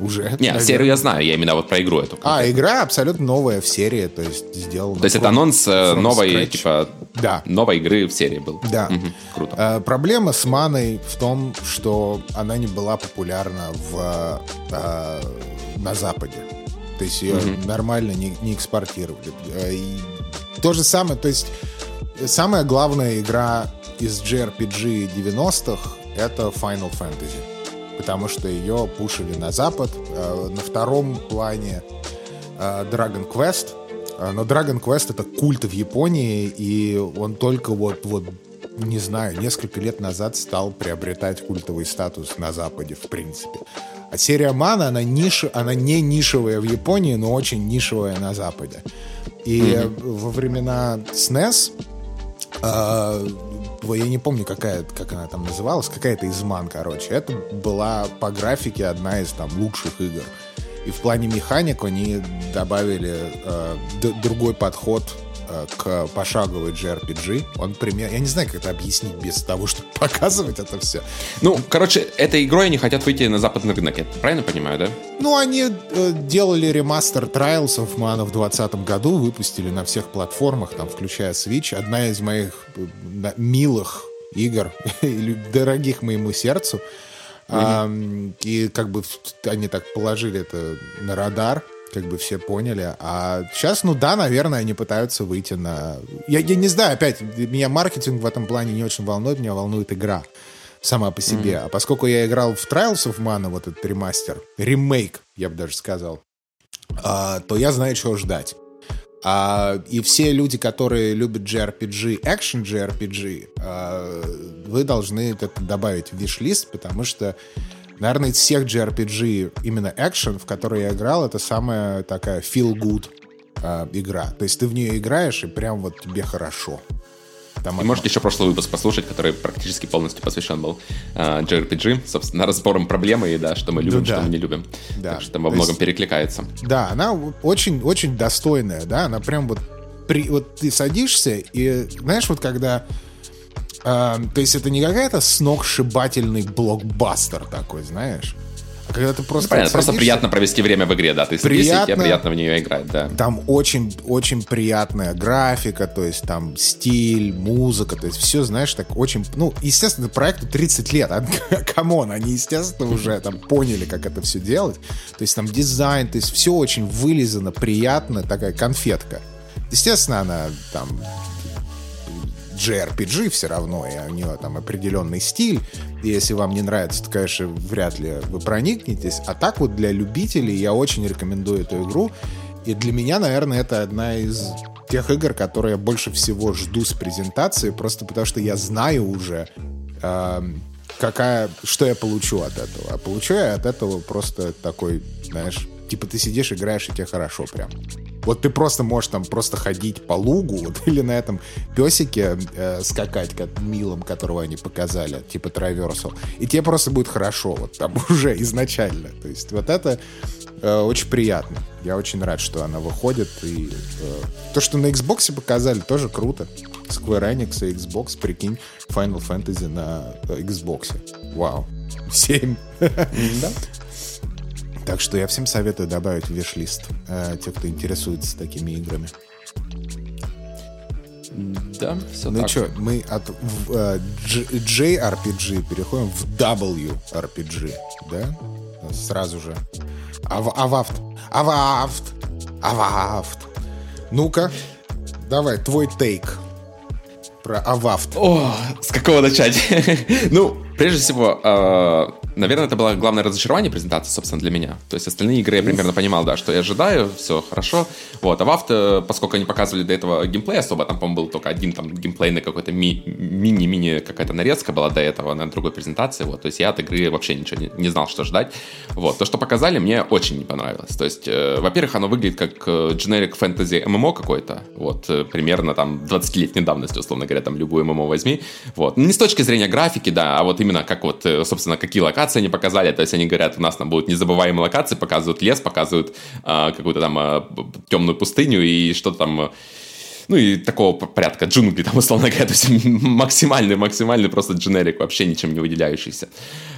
уже. Не, наверное. серию я знаю, я именно вот про игру эту. А, игра абсолютно новая в серии, то есть сделана. То есть это анонс э, новой, scratch. типа, да. новой игры в серии был. Да. Угу, круто. А, проблема с маной в том, что она не была популярна в, а, на Западе. То есть ее угу. нормально не, не экспортировали. И то же самое, то есть самая главная игра из JRPG 90-х это Final Fantasy потому что ее пушили на Запад. Э, на втором плане э, Dragon Quest. Э, но Dragon Quest это культ в Японии, и он только вот, вот не знаю, несколько лет назад стал приобретать культовый статус на Западе, в принципе. А серия Мана, она, ниш, она не нишевая в Японии, но очень нишевая на Западе. И mm-hmm. во времена SNES я не помню, какая, как она там называлась, какая-то из ман, короче. Это была по графике одна из там лучших игр. И в плане механик они добавили э, другой подход к пошаговой JRPG. Он пример... Я не знаю, как это объяснить без того, чтобы показывать это все. Ну, короче, этой игрой они хотят выйти на западный рынок, я правильно понимаю, да? Ну, они э, делали ремастер Trials of Mana в 2020 году, выпустили на всех платформах, там, включая Switch. Одна из моих э, милых игр, дорогих моему сердцу. Mm-hmm. А, и как бы они так положили это на радар как бы все поняли. А сейчас, ну да, наверное, они пытаются выйти на... Я, я не знаю, опять, меня маркетинг в этом плане не очень волнует, меня волнует игра сама по себе. Mm-hmm. А поскольку я играл в Trials of Mana, вот этот ремастер, ремейк, я бы даже сказал, а, то я знаю, чего ждать. А, и все люди, которые любят JRPG, Action JRPG, а, вы должны это добавить в виш-лист, потому что Наверное, из всех JRPG именно экшен, в который я играл, это самая такая feel-good э, игра. То есть ты в нее играешь, и прям вот тебе хорошо. Там и можете еще прошлый выпуск послушать, который практически полностью посвящен был э, JRPG, собственно, разбором проблемы и да, что мы любим, ну, да. что мы не любим. Да. Так что там во многом есть, перекликается. Да, она очень, очень достойная, да, она прям вот при, вот ты садишься и знаешь вот когда а, то есть это не какая-то сногсшибательный блокбастер такой, знаешь? А когда ты просто... Ну, понятно, просто приятно провести время в игре, да. Ты приятно, тебе приятно в нее играть, да. Там очень, очень приятная графика, то есть там стиль, музыка, то есть все, знаешь, так очень... Ну, естественно, проекту 30 лет, а, come on, они, естественно, уже там поняли, как это все делать. То есть там дизайн, то есть все очень вылизано, приятно, такая конфетка. Естественно, она там JRPG все равно, и у нее там определенный стиль. И если вам не нравится, то, конечно, вряд ли вы проникнетесь. А так вот для любителей я очень рекомендую эту игру. И для меня, наверное, это одна из тех игр, которые я больше всего жду с презентации, просто потому что я знаю уже, э, какая, что я получу от этого. А получу я от этого просто такой, знаешь, типа ты сидишь, играешь, и тебе хорошо прям. Вот ты просто можешь там просто ходить по лугу вот, или на этом песике э, скакать, как милом, которого они показали, типа Траверсал, и тебе просто будет хорошо вот там уже изначально. То есть вот это э, очень приятно. Я очень рад, что она выходит. И э, то, что на Xbox показали, тоже круто. Square Enix и Xbox, прикинь, Final Fantasy на э, Xbox. Вау. 7. Да? Так что я всем советую добавить в виш-лист э, тех, кто интересуется такими играми. Да, все ну так. что, мы от э, JRPG переходим в WRPG, да? Сразу же. Ав авафт. Авафт. Авафт. Ну-ка, давай, твой тейк про Авафт. О, с какого начать? ну, прежде всего, наверное, это было главное разочарование презентации, собственно, для меня. То есть остальные игры я примерно понимал, да, что я ожидаю, все хорошо. Вот, а в авто, поскольку они показывали до этого геймплей особо, там, по-моему, был только один там геймплейный какой-то ми- мини-мини какая-то нарезка была до этого на другой презентации, вот, то есть я от игры вообще ничего не, не знал, что ждать. Вот, то, что показали, мне очень не понравилось. То есть, э, во-первых, оно выглядит как generic fantasy MMO какой-то, вот, э, примерно там 20-летней давности, условно говоря, там любую MMO возьми, вот. Не с точки зрения графики, да, а вот именно как вот, э, собственно, какие локации локации они показали, то есть они говорят, у нас там будут незабываемые локации, показывают лес, показывают а, какую-то там а, темную пустыню и что-то там ну и такого порядка джунгли, там, условно говоря, то есть максимальный, максимальный просто дженерик, вообще ничем не выделяющийся.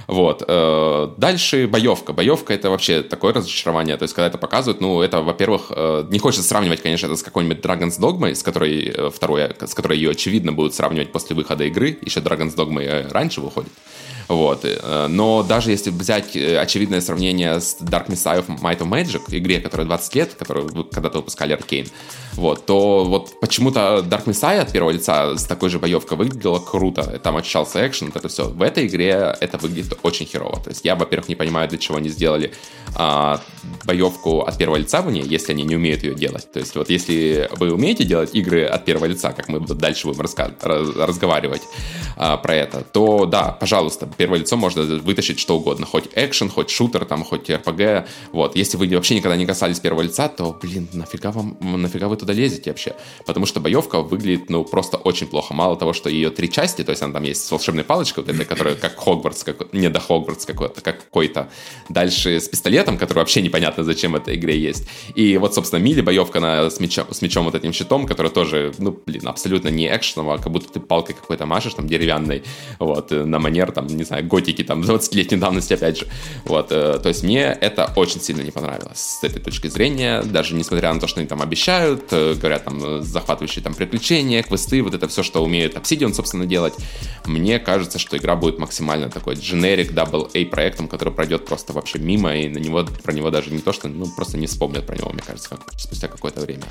Вот. Э, дальше боевка. Боевка это вообще такое разочарование. То есть, когда это показывают, ну, это, во-первых, э, не хочется сравнивать, конечно, это с какой-нибудь Dragon's Dogma, с которой, э, второе, с которой ее, очевидно, будут сравнивать после выхода игры. Еще Dragon's Dogma раньше выходит. Вот. Но даже если взять очевидное сравнение с Dark Messiah of Might of Magic, игре, которая 20 лет, которую когда-то выпускали Arkane, вот, то вот почему-то Dark Messiah от первого лица с такой же боевкой выглядела круто. Там ощущался экшен, вот это все. В этой игре это выглядит очень херово. То есть я, во-первых, не понимаю, для чего они сделали а, боевку от первого лица в ней, если они не умеют ее делать. То есть вот если вы умеете делать игры от первого лица, как мы дальше будем разговаривать а, про это, то да, пожалуйста, первое лицо можно вытащить что угодно. Хоть экшен, хоть шутер, там, хоть RPG. Вот. Если вы вообще никогда не касались первого лица, то, блин, нафига вам, нафига вы туда лезете вообще? Потому что боевка выглядит, ну, просто очень плохо. Мало того, что ее три части, то есть она там есть с волшебной палочкой, вот этой, которая как Хогвартс, как, не до Хогвартс какой-то, как какой-то. Дальше с пистолетом, который вообще непонятно, зачем в этой игре есть. И вот, собственно, Мили, боевка на, с, мечом, с мечом вот этим щитом, который тоже, ну, блин, абсолютно не экшеново, как будто ты палкой какой-то машешь, там, деревянной, вот, на манер, там, не знаю, готики, там, 20-летней давности, опять же. Вот, э, то есть мне это очень сильно не понравилось с этой точки зрения, даже несмотря на то, что они там обещают, э, говорят, там, захватывающие там приключения, квесты, вот это все, что умеет Obsidian, собственно, делать, мне кажется, что игра будет максимально такой generic double A проектом, который пройдет просто вообще мимо, и на него, про него даже не то, что, ну, просто не вспомнят про него, мне кажется, как, спустя какое-то время.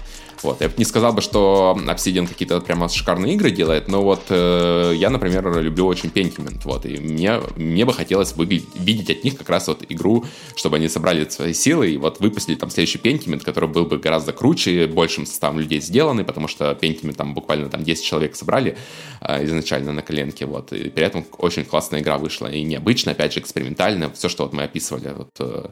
Вот, я бы не сказал бы, что Obsidian какие-то прямо шикарные игры делает, но вот э, я, например, люблю очень Pentiment, вот, и мне, мне бы хотелось выглядеть, видеть от них как раз вот игру, чтобы они собрали свои силы и вот выпустили там следующий Pentiment, который был бы гораздо круче, большим составом людей сделанный, потому что Pentiment там буквально там 10 человек собрали э, изначально на коленке, вот, и при этом очень классная игра вышла, и необычная, опять же, экспериментальная, все, что вот мы описывали, вот, э,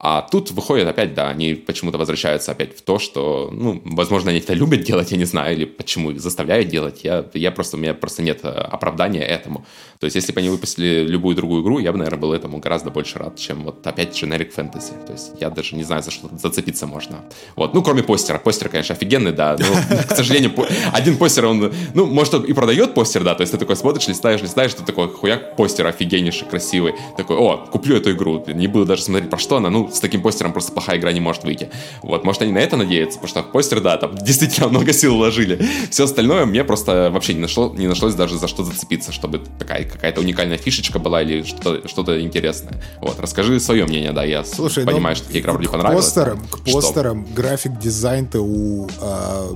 а тут выходит опять, да, они почему-то возвращаются опять в то, что, ну, возможно, они это любят делать, я не знаю, или почему их заставляют делать. Я, я просто, у меня просто нет э, оправдания этому. То есть, если бы они выпустили любую другую игру, я бы, наверное, был этому гораздо больше рад, чем вот опять generic fantasy. То есть, я даже не знаю, за что зацепиться можно. Вот, ну, кроме постера. Постер, конечно, офигенный, да, но, к сожалению, один постер, он, ну, может, и продает постер, да, то есть ты такой смотришь, листаешь, листаешь, ты такой, хуяк, постер офигеннейший, красивый. Такой, о, куплю эту игру, не буду даже смотреть, про что она, ну, с таким постером просто плохая игра не может выйти. Вот, может, они на это надеются, потому что постер, да, там действительно много сил вложили. Все остальное мне просто вообще не, нашло, не нашлось даже за что зацепиться, чтобы такая какая-то уникальная фишечка была или что-то что интересное. Вот, расскажи свое мнение, да, я Слушай, понимаю, ну, что тебе игра вроде понравилась. Постерам? К постерам график дизайн-то у э,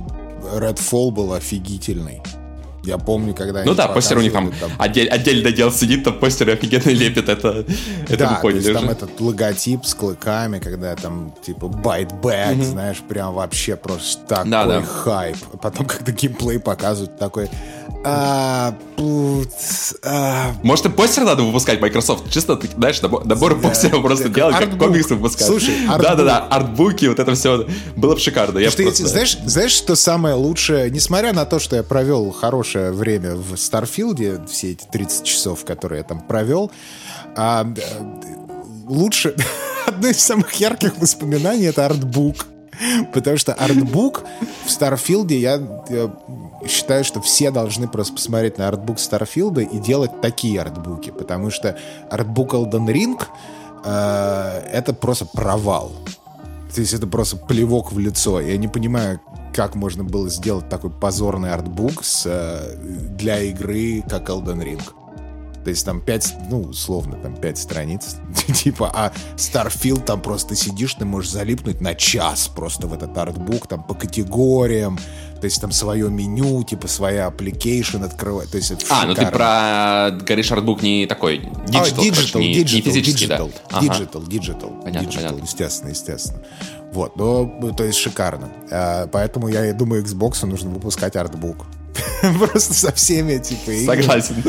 Redfall был офигительный. Я помню, когда... Ну да, постер у них там, там... Отдель, отдельно дел сидит, там постер офигенно лепит, это, это да, мы поняли там этот логотип с клыками, когда там типа bite back, угу. знаешь, прям вообще просто такой да, да. хайп. Потом, когда геймплей показывают, такой... А, а... Может, и постер надо выпускать Microsoft? Чисто, ты, знаешь, набор, набор да, постеров просто делать, как комиксы выпускать. Слушай, Да-да-да, артбуки, вот это все было бы шикарно. Я что просто... знаешь, знаешь, что самое лучшее? Несмотря на то, что я провел хорошее время в Старфилде, все эти 30 часов, которые я там провел, а, лучше... Одно из самых ярких воспоминаний — это артбук. Потому что артбук в Старфилде я, я считаю, что все должны просто посмотреть на артбук Старфилда и делать такие артбуки, потому что артбук Elden Ring э, это просто провал. То есть это просто плевок в лицо. Я не понимаю, как можно было сделать такой позорный артбук с, э, для игры, как Elden Ring. То есть там 5, ну, условно, там 5 страниц. типа, а Starfield там просто сидишь, ты можешь залипнуть на час просто в этот артбук, там по категориям, то есть там свое меню, типа своя application открывать. То есть это а, ну ты про, говоришь, артбук не такой, digital, а, digital, не, digital, не физический, digital, да? Digital, digital, понятно, digital, понятно. естественно, естественно. Вот, ну, то есть шикарно. А, поэтому я думаю, Xbox нужно выпускать артбук. Просто со всеми, типа. Согласен.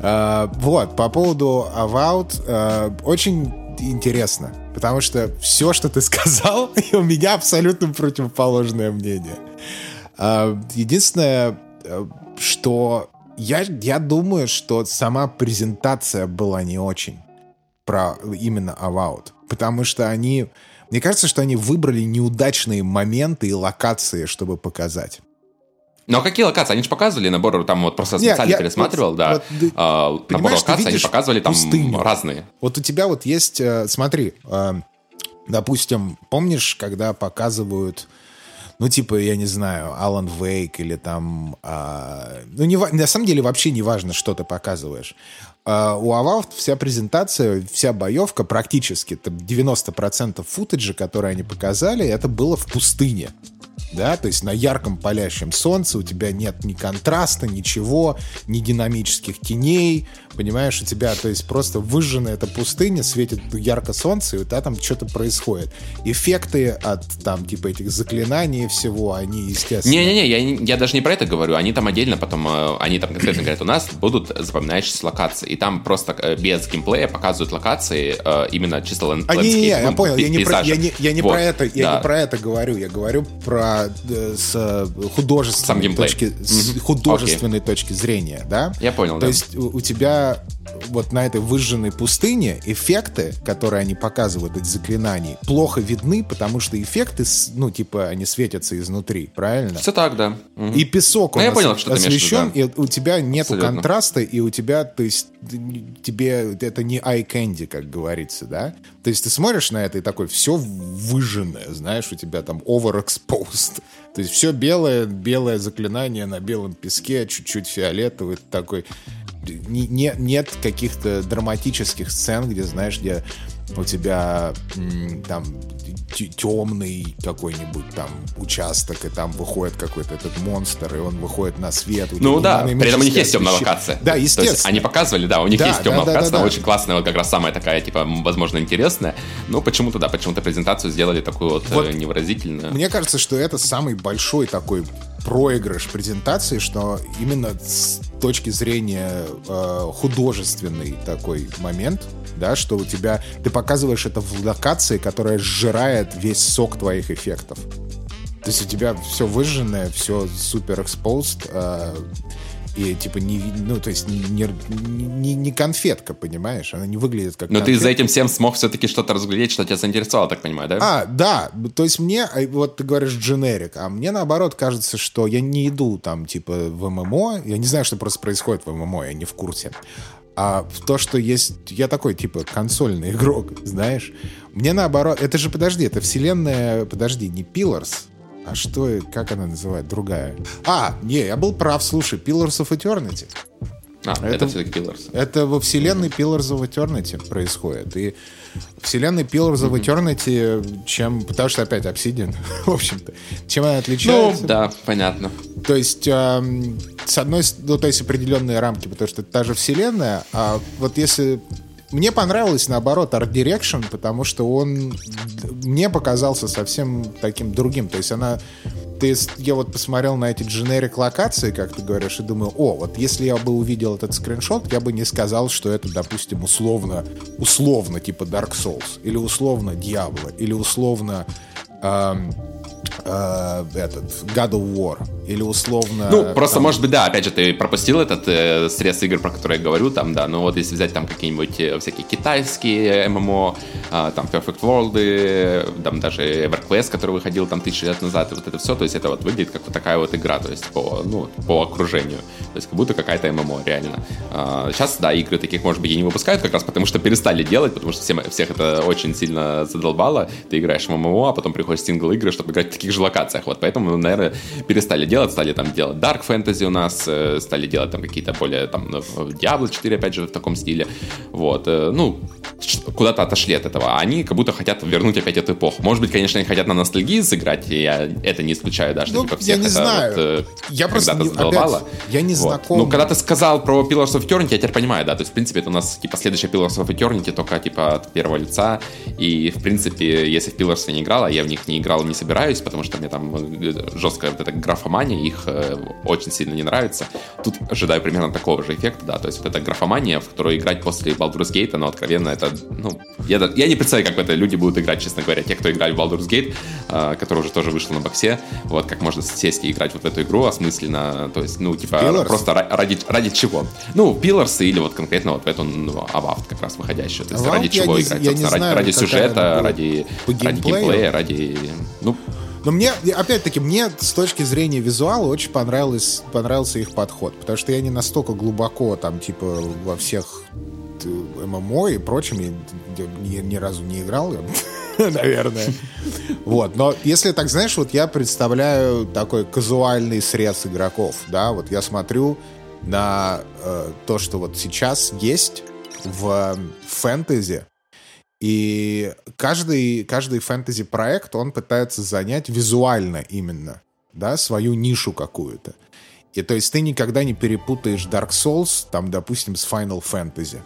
А, вот, по поводу Avowed, а, очень интересно, потому что все, что ты сказал, у меня абсолютно противоположное мнение. А, единственное, что я, я думаю, что сама презентация была не очень. про именно Avowed. Потому что они... Мне кажется, что они выбрали неудачные моменты и локации, чтобы показать. Ну а какие локации? Они же показывали набор, там вот просто специально я, пересматривал, вот, да. Вот, а, набор локаций, они показывали там пустыню. разные. Вот у тебя вот есть, э, смотри, э, допустим, помнишь, когда показывают ну, типа, я не знаю, Алан Вейк или там... А, ну, не, на самом деле вообще не важно, что ты показываешь. А, у Авал вся презентация, вся боевка практически, там 90% футажа, который они показали, это было в пустыне да, то есть на ярком палящем солнце у тебя нет ни контраста, ничего, ни динамических теней, понимаешь, у тебя, то есть просто выжженная эта пустыня, светит ярко солнце, и у тебя там что-то происходит. Эффекты от там типа этих заклинаний и всего, они, естественно... Не-не-не, я, я даже не про это говорю, они там отдельно потом, э, они там конкретно говорят, у нас будут запоминающиеся локации, и там просто э, без геймплея показывают локации э, именно чисто лэнд а, не, не, я понял, я не, про, я не, я не вот, про это, я да. не про это говорю, я говорю про с художественной, точки, с художественной okay. точки зрения, да? Я понял, То да. есть у, у тебя вот на этой выжженной пустыне эффекты, которые они показывают, эти заклинаний, плохо видны, потому что эффекты, ну, типа, они светятся изнутри, правильно? Все так, да. Угу. И песок он ну, я понял, что освещен, и у тебя нету Абсолютно. контраста, и у тебя, то есть, тебе это не eye candy, как говорится, да? То есть ты смотришь на это и такой, все выжженное, знаешь, у тебя там overexposed. То есть все белое, белое заклинание на белом песке, чуть-чуть фиолетовый, такой не, не, нет каких-то драматических сцен, где, знаешь, где у тебя там темный какой-нибудь там участок, и там выходит какой-то этот монстр, и он выходит на свет. Ну да, при этом у них есть темная локация. Да, естественно. То есть они показывали, да, у них да, есть темная да, локация, да, да, очень классная, вот как раз самая такая, типа, возможно, интересная. Но почему-то, да, почему-то презентацию сделали такую вот, вот невыразительную. Мне кажется, что это самый большой такой проигрыш презентации, что именно с точки зрения э, художественный такой момент, да, что у тебя ты показываешь это в локации, которая сжирает весь сок твоих эффектов. То есть у тебя все выжженное, все супер exposed, э, и типа не, ну то есть не, не, не конфетка, понимаешь? Она не выглядит как. Но конфетка. ты за этим всем смог все-таки что-то разглядеть, что тебя заинтересовало, так понимаю, да? А, да. То есть мне, а, вот ты говоришь дженерик, а мне наоборот кажется, что я не иду там типа в ММО, я не знаю, что просто происходит в ММО, я не в курсе. А то, что есть... Я такой, типа, консольный игрок, знаешь. Мне наоборот... Это же, подожди, это вселенная... Подожди, не Pillars, а что, как она называет? Другая. А, не, я был прав, слушай, Pillars of Eternity. А, это, это все-таки Pillars. Это во вселенной Pillars of Eternity происходит. И вселенной Pillars of Eternity, чем... Потому что опять Obsidian, в общем-то. Чем она отличается? Ну, да, понятно. То есть, э, с одной... Ну, то есть определенные рамки, потому что это та же вселенная, а вот если мне понравилось, наоборот, Art Direction, потому что он мне показался совсем таким другим. То есть она... Ты, я вот посмотрел на эти дженерик локации, как ты говоришь, и думаю, о, вот если я бы увидел этот скриншот, я бы не сказал, что это, допустим, условно, условно, типа Dark Souls, или условно Diablo, или условно эм, э, этот God of War. Или условно... Ну, просто, там... может быть, да, опять же, ты пропустил этот э, срез игр, про которые я говорю, там, да, но вот если взять там какие-нибудь э, всякие китайские ММО, э, там Perfect World, э, там даже EverQuest, который выходил там тысячи лет назад, и вот это все, то есть это вот выглядит как вот такая вот игра, то есть по, ну, по окружению, то есть как будто какая-то ММО, реально. Э, сейчас, да, игры таких, может быть, и не выпускают как раз потому, что перестали делать, потому что всем, всех это очень сильно задолбало, ты играешь в ММО, а потом приходишь сингл-игры, чтобы играть таких же локациях, вот поэтому, наверное, перестали делать стали там делать Dark Fantasy у нас, э, стали делать там какие-то более там ну, Diablo 4, опять же, в таком стиле. Вот, э, ну, куда-то отошли от этого. А они как будто хотят вернуть опять эту эпоху. Может быть, конечно, они хотят на ностальгии сыграть, и я это не исключаю даже, ну, типа всех я не это знаю. вот, э, я просто не, задолбало. Опять, я не вот. знаком. Ну, когда ты сказал про Pillars of Eternity, я теперь понимаю, да, то есть, в принципе, это у нас, типа, следующая Pillars of Eternity, только, типа, от первого лица, и, в принципе, если в Pillars я не играл, а я в них не играл, не собираюсь, потому что мне там жесткая вот эта графомания, их очень сильно не нравится. Тут ожидаю примерно такого же эффекта, да, то есть вот эта графомания, в которую играть после Baldur's Gate, но откровенно это ну, я, я не представляю, как в это люди будут играть, честно говоря. Те, кто играли в Baldur's Gate, э, который уже тоже вышел на боксе, вот, как можно сесть и играть вот в эту игру осмысленно, то есть, ну, типа, Pillars? просто ради, ради чего? Ну, Pillars или вот конкретно вот в эту ну, Avast как раз выходящую. То есть, Avast ради чего не, играть? Ради, знаю, ради сюжета, ради, ради геймплея, ради, ну, но мне, опять-таки, мне с точки зрения визуала очень понравилось, понравился их подход. Потому что я не настолько глубоко там, типа, во всех э, ММО и прочем я ни, ни разу не играл, наверное. Вот, но если так, знаешь, вот я представляю такой казуальный срез игроков, да, вот я смотрю на э, то, что вот сейчас есть в фэнтези, и каждый, каждый фэнтези-проект, он пытается занять визуально именно, да, свою нишу какую-то. И то есть ты никогда не перепутаешь Dark Souls, там, допустим, с Final Fantasy,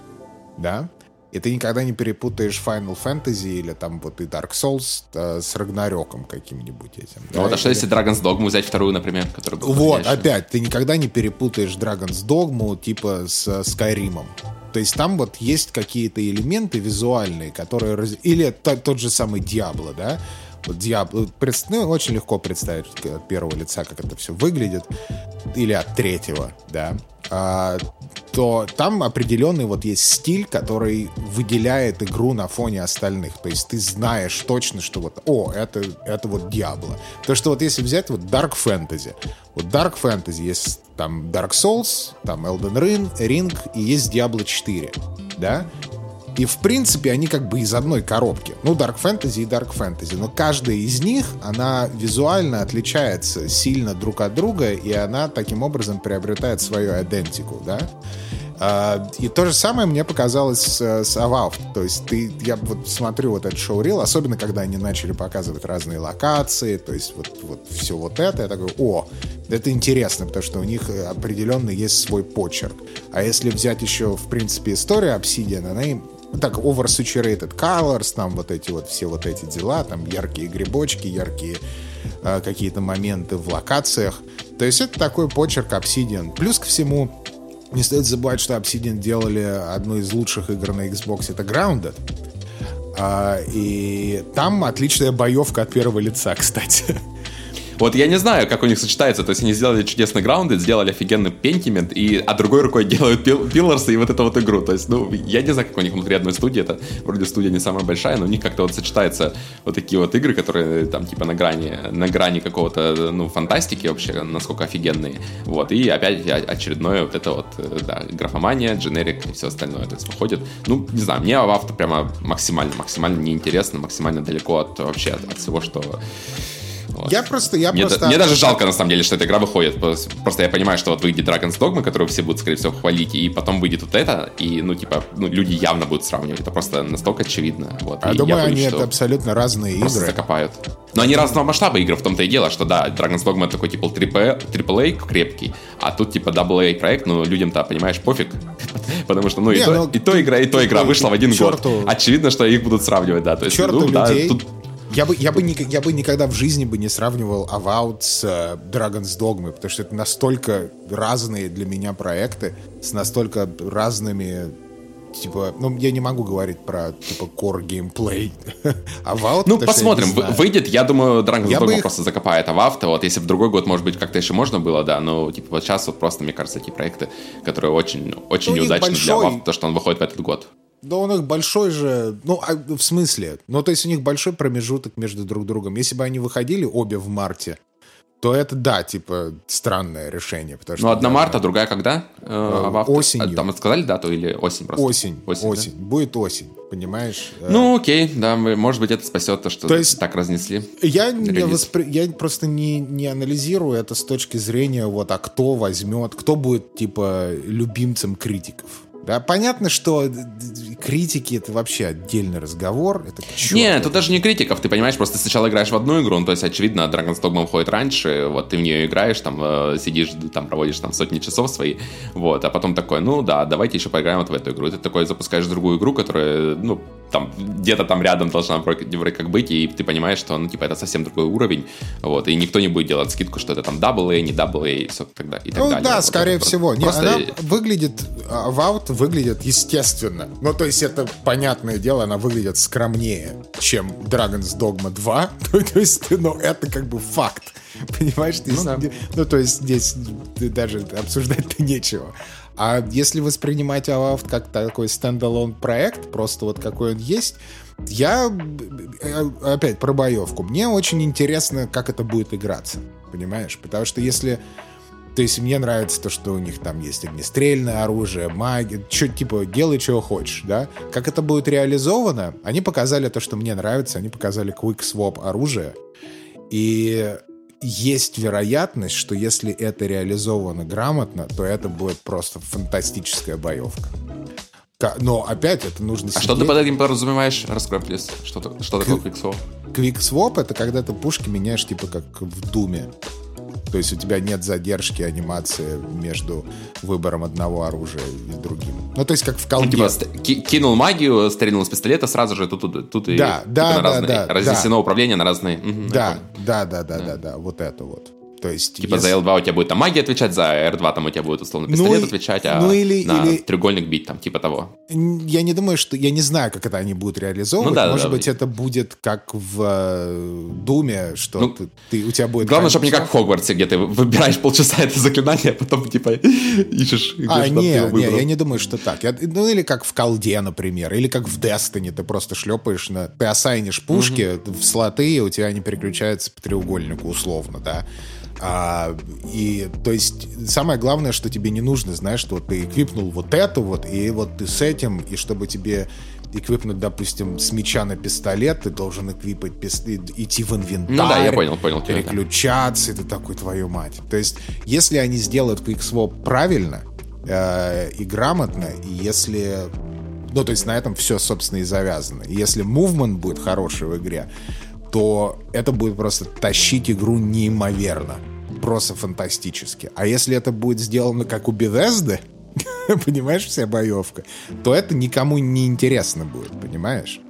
да? И ты никогда не перепутаешь Final Fantasy или там вот и Dark Souls э, с Рагнарёком каким-нибудь этим. Ну да? вот, а что если Dragon's Dogma взять вторую, например? Которая вот, опять, ты никогда не перепутаешь Dragon's Dogma типа с Skyrim. То есть там вот есть какие-то элементы визуальные, которые... Раз... Или тот же самый Диабло, да? Вот Диабло... Ну, очень легко представить от первого лица, как это все выглядит. Или от третьего, да? А, то там определенный вот есть стиль, который выделяет игру на фоне остальных. То есть ты знаешь точно, что вот, о, это, это вот Диабло. То, что вот если взять вот Dark Fantasy, вот Dark Fantasy есть там Dark Souls, там Elden Ring, Ring и есть Diablo 4, да? И, в принципе, они как бы из одной коробки. Ну, Dark Fantasy и Dark Fantasy. Но каждая из них, она визуально отличается сильно друг от друга, и она таким образом приобретает свою идентику, да? А, и то же самое мне показалось с, Avowed. То есть ты, я вот смотрю вот этот шоу-рил, особенно когда они начали показывать разные локации, то есть вот, вот все вот это, я такой, о, это интересно, потому что у них определенно есть свой почерк. А если взять еще, в принципе, историю Obsidian, она им так, oversaturated colors, там вот эти вот все вот эти дела, там яркие грибочки, яркие э, какие-то моменты в локациях. То есть это такой почерк Obsidian. Плюс ко всему, не стоит забывать, что Obsidian делали одну из лучших игр на Xbox, это Grounded. А, и там отличная боевка от первого лица, кстати. Вот я не знаю, как у них сочетается. То есть они сделали чудесный граунд, сделали офигенный пентимент, и, а другой рукой делают пил, пилларсы и вот эту вот игру. То есть, ну, я не знаю, как у них внутри одной студии. Это вроде студия не самая большая, но у них как-то вот сочетаются вот такие вот игры, которые там типа на грани, на грани какого-то, ну, фантастики вообще, насколько офигенные. Вот, и опять очередное вот это вот, э, да, графомания, дженерик и все остальное. То есть выходит, ну, не знаю, мне авто прямо максимально, максимально неинтересно, максимально далеко от вообще от, от всего, что вот. Я просто, я мне, просто... Мне даже жалко, на самом деле, что эта игра выходит. Просто я понимаю, что вот выйдет Dragon's Dogma, которую все будут, скорее всего, хвалить, и потом выйдет вот это, и, ну, типа, ну, люди явно будут сравнивать. Это просто настолько очевидно. Вот. А я думаю, я боюсь, они это абсолютно разные просто игры. закопают. Но они разного масштаба игры, в том-то и дело, что, да, Dragon's Dogma такой, типа, AAA крепкий, а тут, типа, AA проект, ну, людям-то, понимаешь, пофиг. Потому что, ну, и, то, ну, и то игра, и то игра вышла в один год. Очевидно, что их будут сравнивать, да. То есть, ну, да, тут я бы, я, бы я бы никогда в жизни бы не сравнивал Avowed с uh, Dragon's Dogma, потому что это настолько разные для меня проекты, с настолько разными типа, ну, я не могу говорить про, типа, core геймплей. Avowed, ну, посмотрим. Выйдет, я думаю, Dragon's я Dogma их... просто закопает Avowed. Вот, если в другой год, может быть, как-то еще можно было, да, но, типа, вот сейчас вот просто, мне кажется, такие проекты, которые очень, очень ну, неудачны большой... для Avowed, то, что он выходит в этот год. Да у них большой же... Ну, а, в смысле? Ну, то есть у них большой промежуток между друг другом. Если бы они выходили обе в марте, то это, да, типа, странное решение. Потому что, ну, одна да, марта, другая когда? Э, а осенью. А, там сказали дату или осень просто? Осень. Осень, осень. Да? Будет осень, понимаешь? Э, ну, окей, да, может быть, это спасет то, что то есть, так разнесли. Я, не воспри... я просто не, не анализирую это с точки зрения, вот, а кто возьмет, кто будет, типа, любимцем критиков. Да, понятно, что критики это вообще отдельный разговор. Это Не, тут даже не критиков, ты понимаешь, просто сначала играешь в одну игру, ну, то есть, очевидно, Dragon's Dogma выходит раньше, вот ты в нее играешь, там э, сидишь, там проводишь там сотни часов свои, вот, а потом такой, ну да, давайте еще поиграем вот в эту игру. И ты такой запускаешь другую игру, которая, ну, там где-то там рядом должна вроде, как быть, и ты понимаешь, что, ну, типа, это совсем другой уровень, вот, и никто не будет делать скидку, что это там AA, не AA, и все тогда, и так ну, далее. да, вот скорее всего. Просто... Не, она выглядит, а, выглядит естественно. Ну, то есть это понятное дело, она выглядит скромнее, чем Dragon's Dogma 2. то есть, ну, это как бы факт. Понимаешь? Ну, да. ну, то есть здесь даже обсуждать-то нечего. А если воспринимать Avowed как такой стендалон проект, просто вот какой он есть, я э, опять про боевку. Мне очень интересно, как это будет играться. Понимаешь? Потому что если... То есть мне нравится то, что у них там есть огнестрельное оружие, магия, что типа делай, чего хочешь, да? Как это будет реализовано? Они показали то, что мне нравится, они показали quick swap оружия. И есть вероятность, что если это реализовано грамотно, то это будет просто фантастическая боевка. Но опять это нужно А что ты под этим подразумеваешь? Раскрой, плиз. Что, что такое квиксвоп? Квиксвоп — это когда ты пушки меняешь типа как в Думе. То есть у тебя нет задержки анимации между выбором одного оружия и другим. Ну, то есть как в колде. Ну, типа, кинул магию, стрельнул с пистолета, сразу же тут, тут, тут да, и да, типа, да, разные, да, разнесено да. управление на разные. Угу, да, да, да, да, да, да, да, вот это вот. То есть, типа если... за L2 у тебя будет там магия отвечать, за R2 там у тебя будет условно ну пистолет ну, отвечать, а ну, или, на или... треугольник бить там, типа того. Я не думаю, что... Я не знаю, как это они будут реализовывать. Ну, да, Может да, быть, да. это будет как в э, Думе, что ну, ты, ты, у тебя будет... Главное, чтобы не как в Хогвартсе, где ты выбираешь полчаса это заклинание, а потом типа ищешь... А, нет, не, я не думаю, что так. Я, ну, или как в Колде, например, или как в Destiny, ты просто шлепаешь на... Ты осайнишь пушки mm-hmm. в слоты, и у тебя они переключаются по треугольнику условно, да. А, и, то есть, самое главное, что тебе не нужно, знаешь, что ты эквипнул вот это вот, и вот ты с этим, и чтобы тебе эквипнуть, допустим, с меча на пистолет, ты должен эквипать, пис... идти в инвентарь. Ну да, я понял, понял. Переключаться, ты такой, твою мать. То есть, если они сделают QuickSwap правильно э, и грамотно, и если... Ну, то есть на этом все, собственно, и завязано. И если movement будет хороший в игре, то это будет просто тащить игру неимоверно просто фантастически. А если это будет сделано как у Bethesda, понимаешь, вся боевка, то это никому не интересно будет, понимаешь?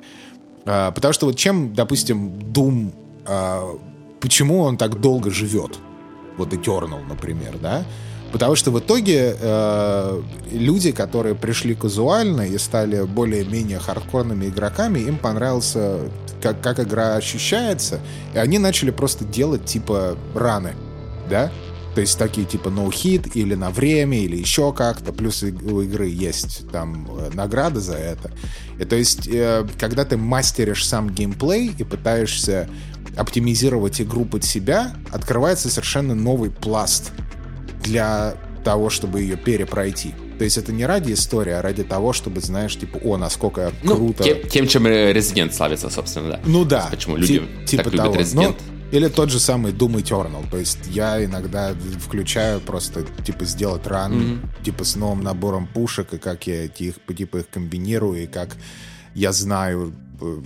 А, потому что вот чем, допустим, Doom, а, почему он так долго живет? Вот Eternal, например, да? Потому что в итоге э, люди, которые пришли казуально и стали более-менее хардкорными игроками, им понравился, как, как игра ощущается, и они начали просто делать типа раны да? То есть такие типа no hit или на время, или еще как-то. Плюс у игры есть там э, награды за это. И то есть, э, когда ты мастеришь сам геймплей и пытаешься оптимизировать игру под себя, открывается совершенно новый пласт для того, чтобы ее перепройти. То есть это не ради истории, а ради того, чтобы, знаешь, типа, о, насколько ну, круто. Тем, тем, чем Resident славится, собственно, да. Ну да. Почему люди типа так любят того. Resident. Но или тот же самый Doom Eternal. То есть я иногда включаю просто, типа, сделать ран, mm-hmm. типа, с новым набором пушек, и как я их, типа, их комбинирую, и как я знаю,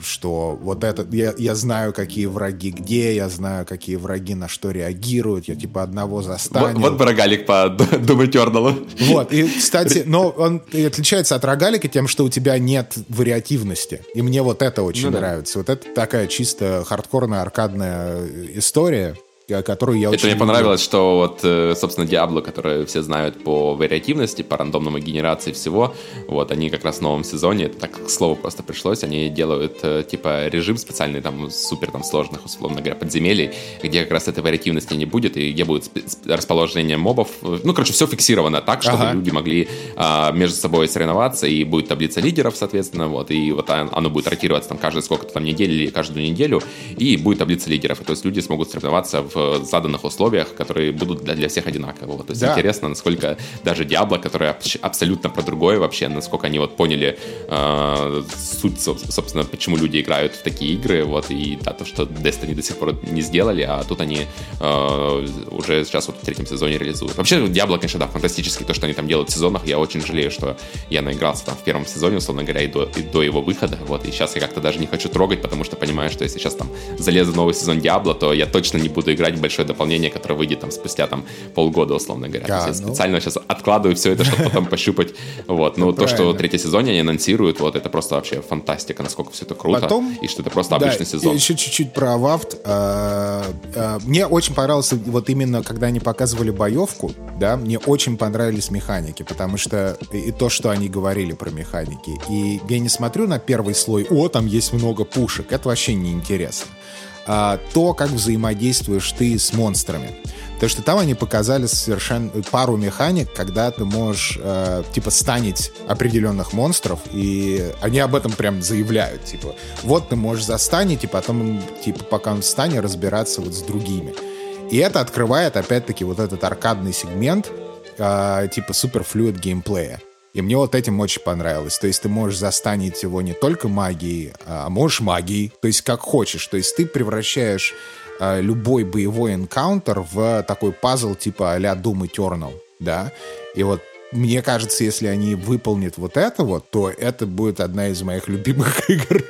что вот это... Я, я знаю, какие враги где, я знаю, какие враги на что реагируют, я типа одного застану. Вот, вот бы рогалик по Doom Eternal. Вот, и, кстати, но он отличается от рогалика тем, что у тебя нет вариативности. И мне вот это очень ну, нравится. Да. Вот это такая чисто хардкорная аркадная история, которую я очень Это мне понравилось, что вот, э, собственно, Diablo, который все знают по вариативности, по рандомному генерации всего, вот, они как раз в новом сезоне, это так к слову просто пришлось, они делают, э, типа, режим специальный, там, супер, там, сложных, условно говоря, подземелий, где как раз этой вариативности не будет, и где будет расположение мобов, ну, короче, все фиксировано так, чтобы ага. люди могли а, между собой соревноваться, и будет таблица лидеров, соответственно, вот, и вот оно будет ротироваться там каждые сколько-то там недель или каждую неделю, и будет таблица лидеров, и, то есть люди смогут соревноваться в в заданных условиях, которые будут для, для всех одинаковые. То есть да. интересно, насколько даже Diablo, который абсолютно про другое вообще, насколько они вот поняли э, суть, собственно, почему люди играют в такие игры, вот, и да, то, что Destiny до сих пор не сделали, а тут они э, уже сейчас вот в третьем сезоне реализуют. Вообще, Diablo, конечно, да, фантастический, то, что они там делают в сезонах, я очень жалею, что я наигрался там в первом сезоне, условно говоря, и до, и до его выхода, вот, и сейчас я как-то даже не хочу трогать, потому что понимаю, что если сейчас там залезу в новый сезон Diablo, то я точно не буду играть ждать большое дополнение, которое выйдет там спустя там полгода, условно говоря. Да, То есть ну... я специально сейчас откладываю все это, чтобы потом пощупать. Вот, ну то, что третий сезон они анонсируют, вот это просто вообще фантастика, насколько все это круто, и что это просто обычный сезон. еще чуть-чуть про Вафт. А, а, мне очень понравился вот именно, когда они показывали боевку, да, мне очень понравились механики, потому что и то, что они говорили про механики. И я не смотрю на первый слой, о, там есть много пушек, это вообще не интересно. А, то, как взаимодействуешь ты с монстрами. Потому что там они показали совершенно пару механик, когда ты можешь э, типа станить определенных монстров, и они об этом прям заявляют, типа, вот ты можешь застанить, и потом, типа, пока он встанет, разбираться вот с другими. И это открывает, опять-таки, вот этот аркадный сегмент, э, типа, суперфлюид геймплея. И мне вот этим очень понравилось. То есть ты можешь застанить его не только магией, а можешь магией, то есть как хочешь. То есть ты превращаешь э, любой боевой энкаунтер в такой пазл типа а-ля Doom Eternal, да. И вот мне кажется, если они выполнят вот это вот, то это будет одна из моих любимых игр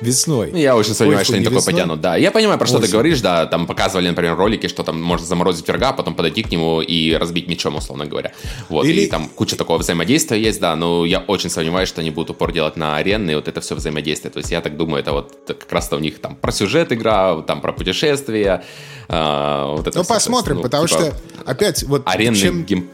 весной. Я очень сомневаюсь, что они такое потянут, да. Я понимаю, про что ты говоришь, да, там показывали, например, ролики, что там можно заморозить врага, потом подойти к нему и разбить мечом, условно говоря. Вот, Или... и там куча такого взаимодействия есть, да, но я очень сомневаюсь, что они будут упор делать на арены, и вот это все взаимодействие. То есть я так думаю, это вот как раз-то у них там про сюжет игра, там про путешествия, а, вот это ну, посмотрим, ну, потому типа, что опять вот аренный чем...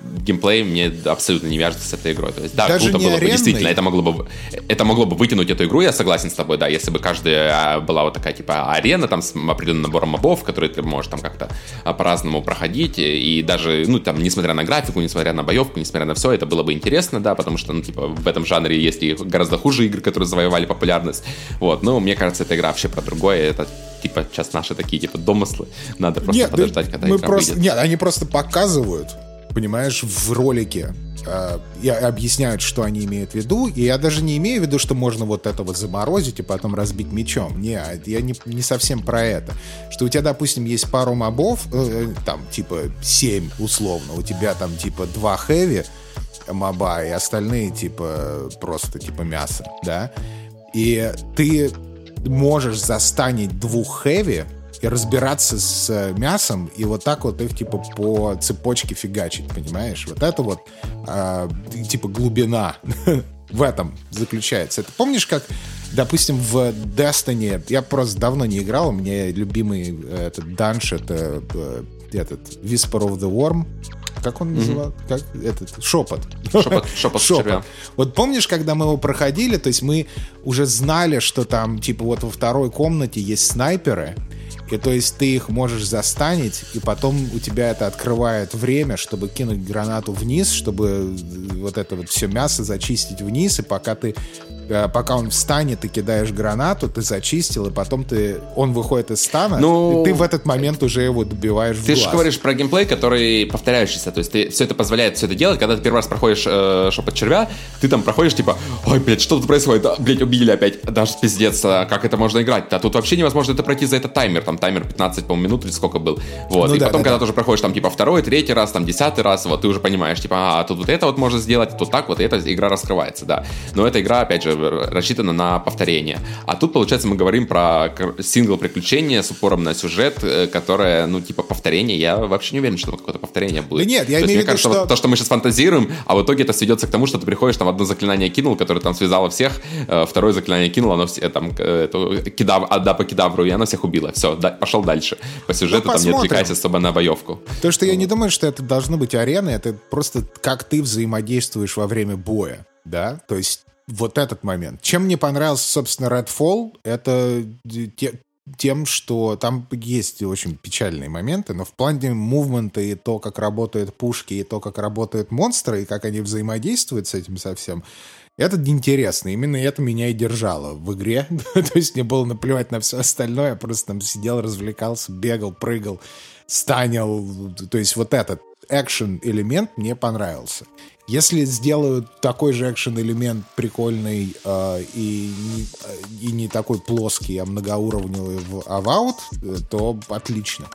гейм, геймплей мне абсолютно не вяжется с этой игрой. То есть, да, Даже круто было аренный. бы, действительно, это могло бы, это могло бы вытянуть эту игру, я согласен с тобой, да, если бы каждая а, была вот такая, типа, арена там с определенным набором мобов, которые ты можешь там как-то а, по-разному проходить, и даже, ну, там, несмотря на графику, несмотря на боевку, несмотря на все, это было бы интересно, да, потому что, ну, типа, в этом жанре есть и гораздо хуже игры, которые завоевали популярность, вот, но мне кажется, эта игра вообще про другое, это типа сейчас наши такие типа домыслы. Надо просто нет, подождать, когда мы игра просто, выйдет. Нет, они просто показывают, понимаешь, в ролике э, и объясняют, что они имеют в виду. И я даже не имею в виду, что можно вот это вот заморозить и потом разбить мечом. Не, я не, не совсем про это. Что у тебя, допустим, есть пару мобов, э, там, типа, 7 условно. У тебя там, типа, 2 хэви моба, и остальные, типа, просто, типа, мясо, да? И ты можешь застанить двух хэви и разбираться с э, мясом, и вот так вот их, типа, по цепочке фигачить, понимаешь? Вот это вот, э, типа, глубина в этом заключается. Это помнишь, как, допустим, в Destiny, я просто давно не играл, у меня любимый э, этот данж, это э, этот Whisper of the Worm, как он называл? Mm-hmm. Как этот шепот. Шепот, шепот, шепот. Вот помнишь, когда мы его проходили, то есть мы уже знали, что там типа вот во второй комнате есть снайперы, и то есть ты их можешь застанить, и потом у тебя это открывает время, чтобы кинуть гранату вниз, чтобы вот это вот все мясо зачистить вниз, и пока ты Э, пока он встанет, ты кидаешь гранату, ты зачистил, и потом ты, он выходит из стана, ну, и ты в этот момент уже его добиваешь Ты же говоришь про геймплей, который повторяющийся, то есть ты, все это позволяет все это делать, когда ты первый раз проходишь э, шепот червя, ты там проходишь типа, ой, блядь, что тут происходит, а, блядь, убили опять, даже пиздец, а как это можно играть, а тут вообще невозможно это пройти за этот таймер, там таймер 15, по минут или сколько был, вот, ну, и да, потом, да, когда да. ты уже проходишь там типа второй, третий раз, там десятый раз, вот, ты уже понимаешь, типа, а, тут вот это вот можно сделать, тут так вот, и эта игра раскрывается, да, но эта игра, опять же, рассчитана на повторение. А тут, получается, мы говорим про сингл приключения с упором на сюжет, э, которое, ну, типа, повторение. Я вообще не уверен, что какое-то повторение будет. Да нет, я то имею в виду, кажется, что... Вот то, что мы сейчас фантазируем, а в итоге это сведется к тому, что ты приходишь, там, одно заклинание кинул, которое там связало всех, э, второе заклинание кинул, оно все, там, эту, кидав, отда по кидавру, и оно всех убило. Все, да, пошел дальше. По сюжету ну, там не отвлекайся особо на боевку. То, что я не думаю, что это должно быть арена, это просто как ты взаимодействуешь во время боя да, то есть вот этот момент. Чем мне понравился, собственно, Redfall, это те, тем, что там есть очень печальные моменты, но в плане мувмента и то, как работают пушки, и то, как работают монстры, и как они взаимодействуют с этим совсем, это интересно. Именно это меня и держало в игре. то есть мне было наплевать на все остальное. Я просто там сидел, развлекался, бегал, прыгал, станил. То есть вот этот экшен-элемент мне понравился. Если сделают такой же экшен-элемент прикольный э, и, не, и не такой плоский, а многоуровневый в Avowed, э, то отлично.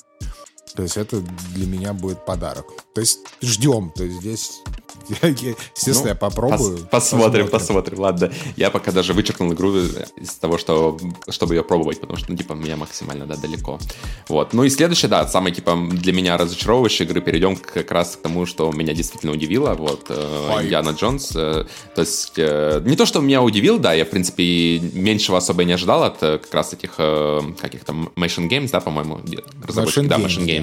То есть это для меня будет подарок. То есть ждем. То есть здесь Естественно, ну, я попробую. Пос посмотрим, посмотрим, посмотрим. Ладно, я пока даже вычеркнул игру из того, что, чтобы ее пробовать, потому что, ну, типа, меня максимально, да, далеко. Вот. Ну и следующее, да, самый, типа, для меня разочаровывающей игры, перейдем как раз к тому, что меня действительно удивило, вот, э, Яна Джонс. Э, то есть, э, не то, что меня удивил, да, я, в принципе, меньшего особо не ожидал от э, как раз этих, э, каких-то Machine Games, да, по-моему, разработчик, да, Machine Games.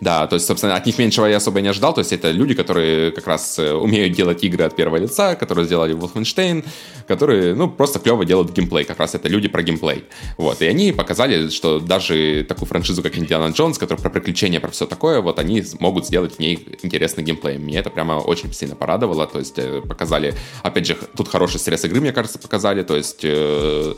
Да. да, то есть, собственно, от них меньшего я особо не ожидал, то есть это люди, которые как раз э, умеют делать игры от первого лица, которые сделали Wolfenstein, которые, ну, просто клево делают геймплей, как раз это люди про геймплей. Вот, и они показали, что даже такую франшизу, как Индиана Джонс, которая про приключения, про все такое, вот они могут сделать в ней интересный геймплей. Мне это прямо очень сильно порадовало, то есть э, показали, опять же, тут хороший стресс игры, мне кажется, показали, то есть э,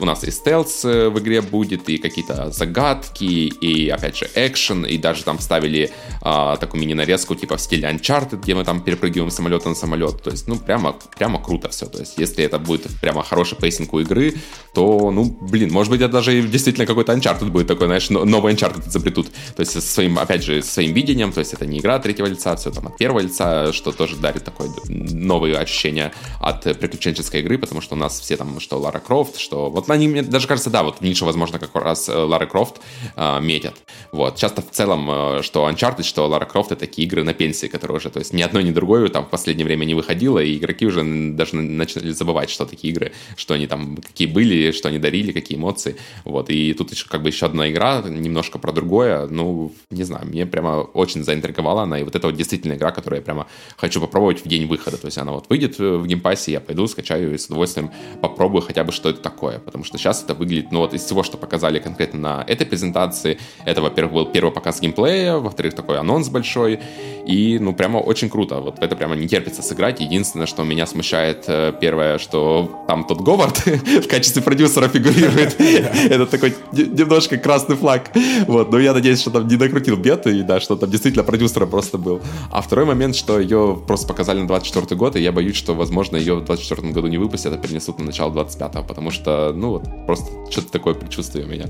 у нас и стелс в игре будет, и какие-то загадки, и, опять же, экшен, и даже там ставили а, такую мини-нарезку, типа в стиле Uncharted, где мы там перепрыгиваем с самолета на самолет, то есть, ну, прямо, прямо круто все, то есть, если это будет прямо хороший пейсинг у игры, то, ну, блин, может быть, это даже действительно какой-то Uncharted будет такой, знаешь, новый Uncharted изобретут. То есть, со своим, опять же, своим видением, то есть, это не игра от третьего лица, все там от первого лица, что тоже дарит такое новые ощущения от приключенческой игры, потому что у нас все там, что Лара Крофт, что... Вот они, мне даже кажется, да, вот нишу, возможно, как раз э, Лара Крофт э, метят. Вот. Часто в целом, э, что Uncharted, что Лара Крофт — это такие игры на пенсии, которые уже, то есть, ни одной, ни другой там в последнее время не выходило, и игроки уже даже начали забывать, что такие игры, что они там, какие были, что они дарили, какие эмоции. Вот. И тут еще как бы еще одна игра, немножко про другое. Ну, не знаю, мне прямо очень заинтриговала она. И вот это вот действительно игра, которую я прямо хочу попробовать в день выхода. То есть она вот выйдет в геймпассе, я пойду, скачаю и с удовольствием попробую хотя бы, что это такое. Потому что сейчас это выглядит, ну вот из всего, что показали конкретно на этой презентации, это, во-первых, был первый показ геймплея, во-вторых, такой анонс большой. И, ну, прямо очень круто. Вот это прямо не терпится сыграть. Единственное, что меня смущает, э, первое, что там Тодд Говард в качестве продюсера фигурирует. Это такой немножко красный флаг. Вот, но я надеюсь, что там не накрутил беды, и да, что там действительно продюсером просто был. А второй момент, что ее просто показали на 24 год, и я боюсь, что, возможно, ее в 24 году не выпустят, а перенесут на начало 25-го, потому что, ну, вот, просто что-то такое предчувствие у меня.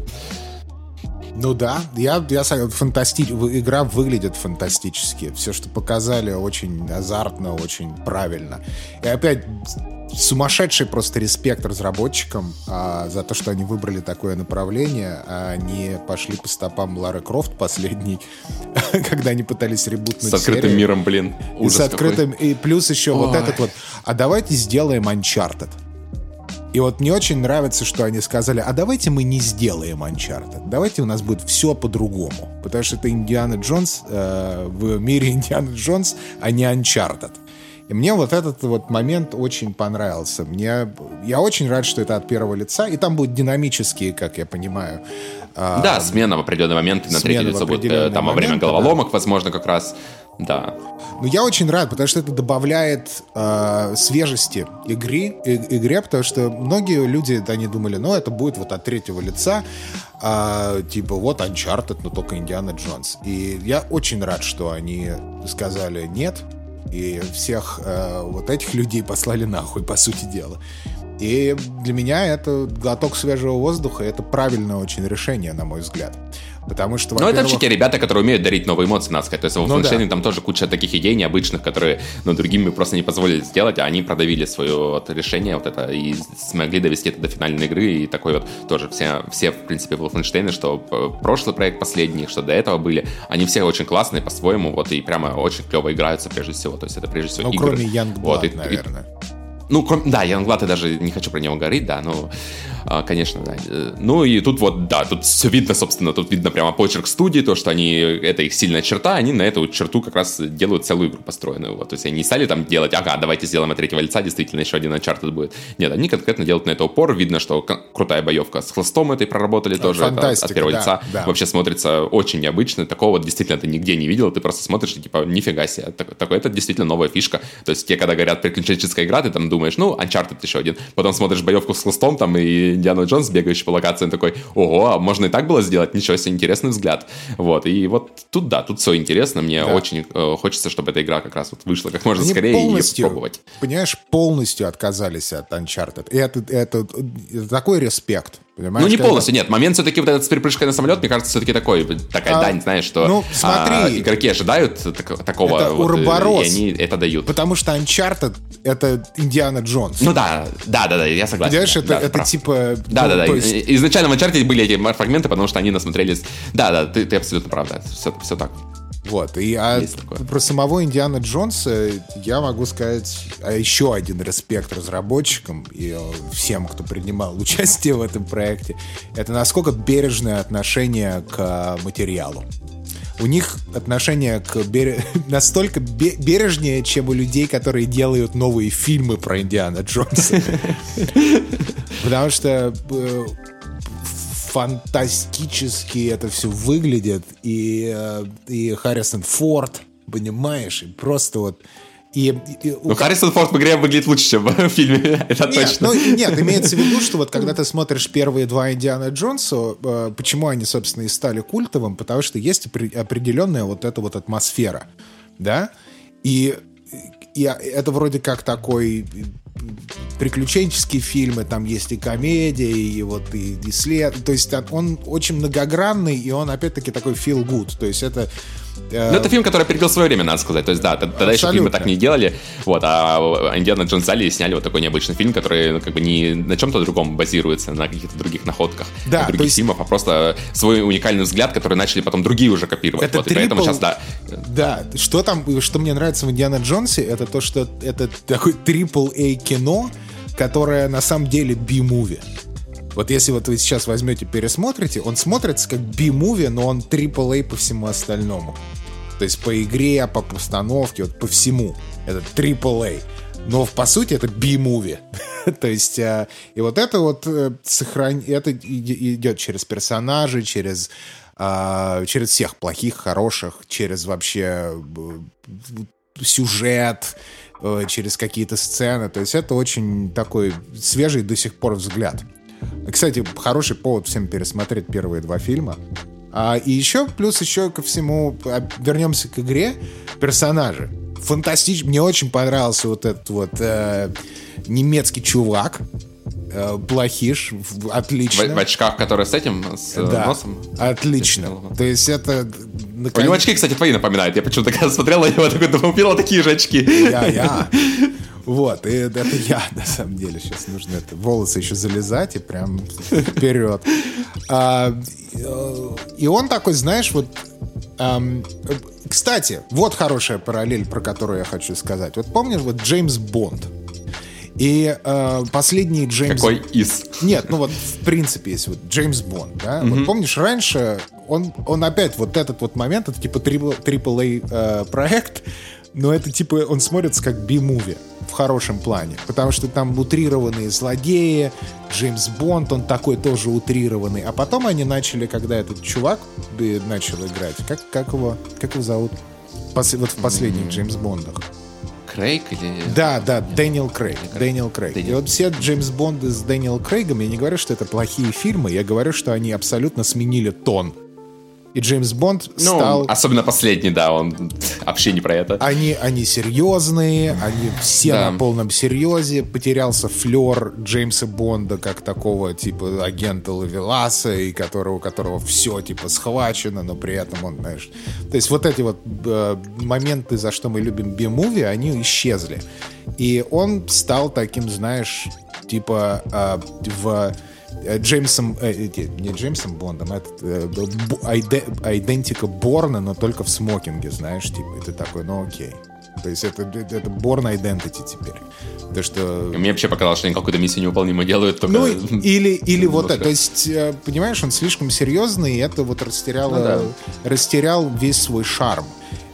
Ну да, я, я фантасти... игра выглядит фантастически. Все, что показали, очень азартно, очень правильно. И опять сумасшедший просто респект разработчикам а, за то, что они выбрали такое направление, а не пошли по стопам Лары Крофт последний, когда они пытались ребутнуть С открытым серию. миром, блин. Ужас и с открытым, какой. и плюс еще Ой. вот этот вот, а давайте сделаем Uncharted. И вот мне очень нравится, что они сказали, а давайте мы не сделаем Uncharted, давайте у нас будет все по-другому, потому что это Индиана Джонс э, в мире Индиана Джонс, а не Uncharted. И мне вот этот вот момент очень понравился. Мне, я очень рад, что это от первого лица, и там будут динамические, как я понимаю. А, да, смена в определенный момент на третье лицо будет э, там во время головоломок, да. возможно, как раз. Да. Ну, я очень рад, потому что это добавляет э, свежести игры, и, игре, потому что многие люди, они думали, ну, это будет вот от третьего лица, э, типа вот Uncharted, но только Индиана Джонс. И я очень рад, что они сказали нет, и всех э, вот этих людей послали нахуй, по сути дела. И для меня это глоток свежего воздуха, это правильное очень решение, на мой взгляд. Потому что, Ну, это вообще те ребята, которые умеют дарить новые эмоции, надо сказать. То есть в ну, да. там тоже куча таких идей необычных, которые, ну, другим просто не позволили сделать, а они продавили свое вот, решение вот это и смогли довести это до финальной игры. И такой вот тоже все, все в принципе, Wolfenstein, что прошлый проект последний, что до этого были, они все очень классные по-своему, вот, и прежде очень клево играются прежде всего. То есть это прежде всего ну, игры. кроме Youngblood, вот, и, наверное. И, ну, кроме, да, Янгблад, я даже не хочу про него говорить, да, но, а, конечно, да. Ну, и тут вот, да, тут все видно, собственно, тут видно прямо почерк студии, то, что они, это их сильная черта, они на эту черту как раз делают целую игру построенную, вот. То есть они не стали там делать, ага, давайте сделаем от третьего лица, действительно, еще один Uncharted будет. Нет, они конкретно делают на это упор, видно, что крутая боевка с хлыстом этой проработали да, тоже, это от первого да, лица. Да. Вообще смотрится очень необычно, такого вот действительно ты нигде не видел, ты просто смотришь и типа, нифига себе, такое, это действительно новая фишка. То есть те, когда говорят приключенческая игра, ты там думаешь, ну, Uncharted еще один. Потом смотришь боевку с хлыстом, там и Индиана Джонс, бегающий по локациям, такой, ого, а можно и так было сделать? Ничего себе, интересный взгляд. Вот, и вот тут, да, тут все интересно. Мне да. очень э, хочется, чтобы эта игра как раз вот вышла как можно Они скорее и пробовать. Понимаешь, полностью отказались от Uncharted. И это, это, это такой респект. Понимаешь, ну, не полностью, нет. Момент все-таки вот этот с перепрыжкой на самолет, мне кажется, все-таки такой, такая а, дань, знаешь, что ну, смотри, а, игроки ожидают так, такого, это вот, и они это дают. Потому что Uncharted — это Индиана Джонс. Ну да, да, да, да, я согласен. Понимаешь, это, да, это типа... Да, ну, да, да. Есть... Изначально в Uncharted были эти фрагменты, потому что они насмотрелись... Да, да, ты, ты абсолютно прав, да, все, все так. Вот, и а про самого Индиана Джонса я могу сказать а еще один респект разработчикам и э, всем, кто принимал участие в этом проекте. Это насколько бережное отношение к материалу. У них отношение к берег... настолько бережнее, чем у людей, которые делают новые фильмы про Индиана Джонса. Потому что э, фантастически это все выглядит. И, э, и Харрисон Форд, понимаешь, и просто вот... И, и, ну, Харрисон Форд в игре выглядит лучше, чем в фильме, это нет, точно. Ну, нет, имеется в виду, что вот когда ты смотришь первые два Индиана Джонса, э, почему они, собственно, и стали культовым, потому что есть определенная вот эта вот атмосфера, да, и, и это вроде как такой приключенческие фильмы, там есть и комедия, и вот и, и след. То есть он очень многогранный, и он опять-таки такой feel good. То есть это ну, это фильм, который опередил свое время, надо сказать. То есть, да, тогда еще фильмы так не делали. Вот, а Индиана Джонс взяли и сняли вот такой необычный фильм, который ну, как бы не на чем-то другом базируется, на каких-то других находках, да, других есть... фильмов, а просто свой уникальный взгляд, который начали потом другие уже копировать. Это вот, трипл... и поэтому сейчас, да. Да, что там, что мне нравится в Индиана Джонсе, это то, что это такой трипл-A кино, которое на самом деле би-муви. Вот если вот вы сейчас возьмете, пересмотрите, он смотрится как би-муви, но он AAA по всему остальному. То есть по игре, по постановке, вот по всему. Это AAA. Но по сути это би-муви. То есть, а, и вот это вот э, это идет через персонажей, через, а, через всех плохих, хороших, через вообще э, сюжет, э, через какие-то сцены. То есть это очень такой свежий до сих пор взгляд. Кстати, хороший повод всем пересмотреть первые два фильма. А, и еще, плюс еще ко всему, а, вернемся к игре, персонажи. Фантастич... Мне очень понравился вот этот вот э, немецкий чувак, э, плохиш, отлично. В, в очках, которые с этим, с э, да, носом? отлично. То есть это... Наконец... У него очки, кстати, твои напоминают. Я почему-то когда смотрел на него, такой думал, у такие же очки. Я, я. Вот, и это я, на самом деле, сейчас нужно это волосы еще залезать и прям вперед. А, и он такой, знаешь, вот... Эм, кстати, вот хорошая параллель, про которую я хочу сказать. Вот помнишь, вот Джеймс Бонд, и э, последний Джеймс... Какой из? Нет, ну вот в принципе есть вот Джеймс Бонд, да? Mm-hmm. Вот помнишь, раньше он, он опять вот этот вот момент, это типа AAA э, проект, но это типа он смотрится как би-муви в хорошем плане, потому что там утрированные злодеи, Джеймс Бонд, он такой тоже утрированный, а потом они начали, когда этот чувак начал играть, как, как его, как его зовут? Пос, вот в последних. Джеймс Бондах. Крейг или... Да, да, Дэниел Крейг. Дэниел Крейг. Дэниел. И вот все Джеймс Бонды с Дэниел Крейгом, я не говорю, что это плохие фильмы, я говорю, что они абсолютно сменили тон и Джеймс Бонд ну, стал... особенно последний, да, он вообще не про это. Они, они серьезные, они все да. на полном серьезе. Потерялся флер Джеймса Бонда как такого, типа, агента ловеласа, и которого, у которого все, типа, схвачено, но при этом он, знаешь... То есть вот эти вот э, моменты, за что мы любим би-муви, они исчезли. И он стал таким, знаешь, типа, э, в Джеймсом, э, не Джеймсом Бондом, а этот э, Айдентика Борна, но только в смокинге, знаешь, типа, ты такой, ну окей. То есть это, это Born Identity теперь. То, что... Мне вообще показалось, что они какую-то миссию невыполнимую делают, только... Ну, или, или вот это. То есть, э, понимаешь, он слишком серьезный, и это вот растеряло, ну, да. растерял весь свой шарм.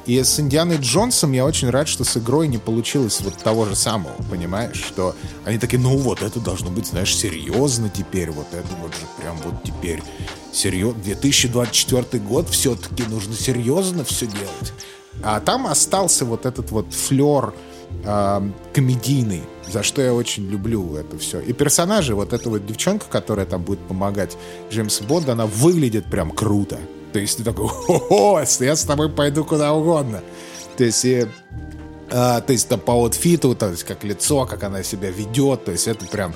И с Индианой Джонсом я очень рад, что с игрой не получилось вот того же самого, понимаешь? Что они такие, ну вот, это должно быть, знаешь, серьезно теперь, вот это вот же прям вот теперь серьезно. 2024 год, все-таки нужно серьезно все делать. А там остался вот этот вот флер э, комедийный, за что я очень люблю это все. И персонажи, вот эта вот девчонка, которая там будет помогать Джеймсу Бонду, она выглядит прям круто. То есть ты такой, о, я с тобой пойду куда угодно. То есть, и, а, то есть там по аутфиту, то есть как лицо, как она себя ведет, то есть это прям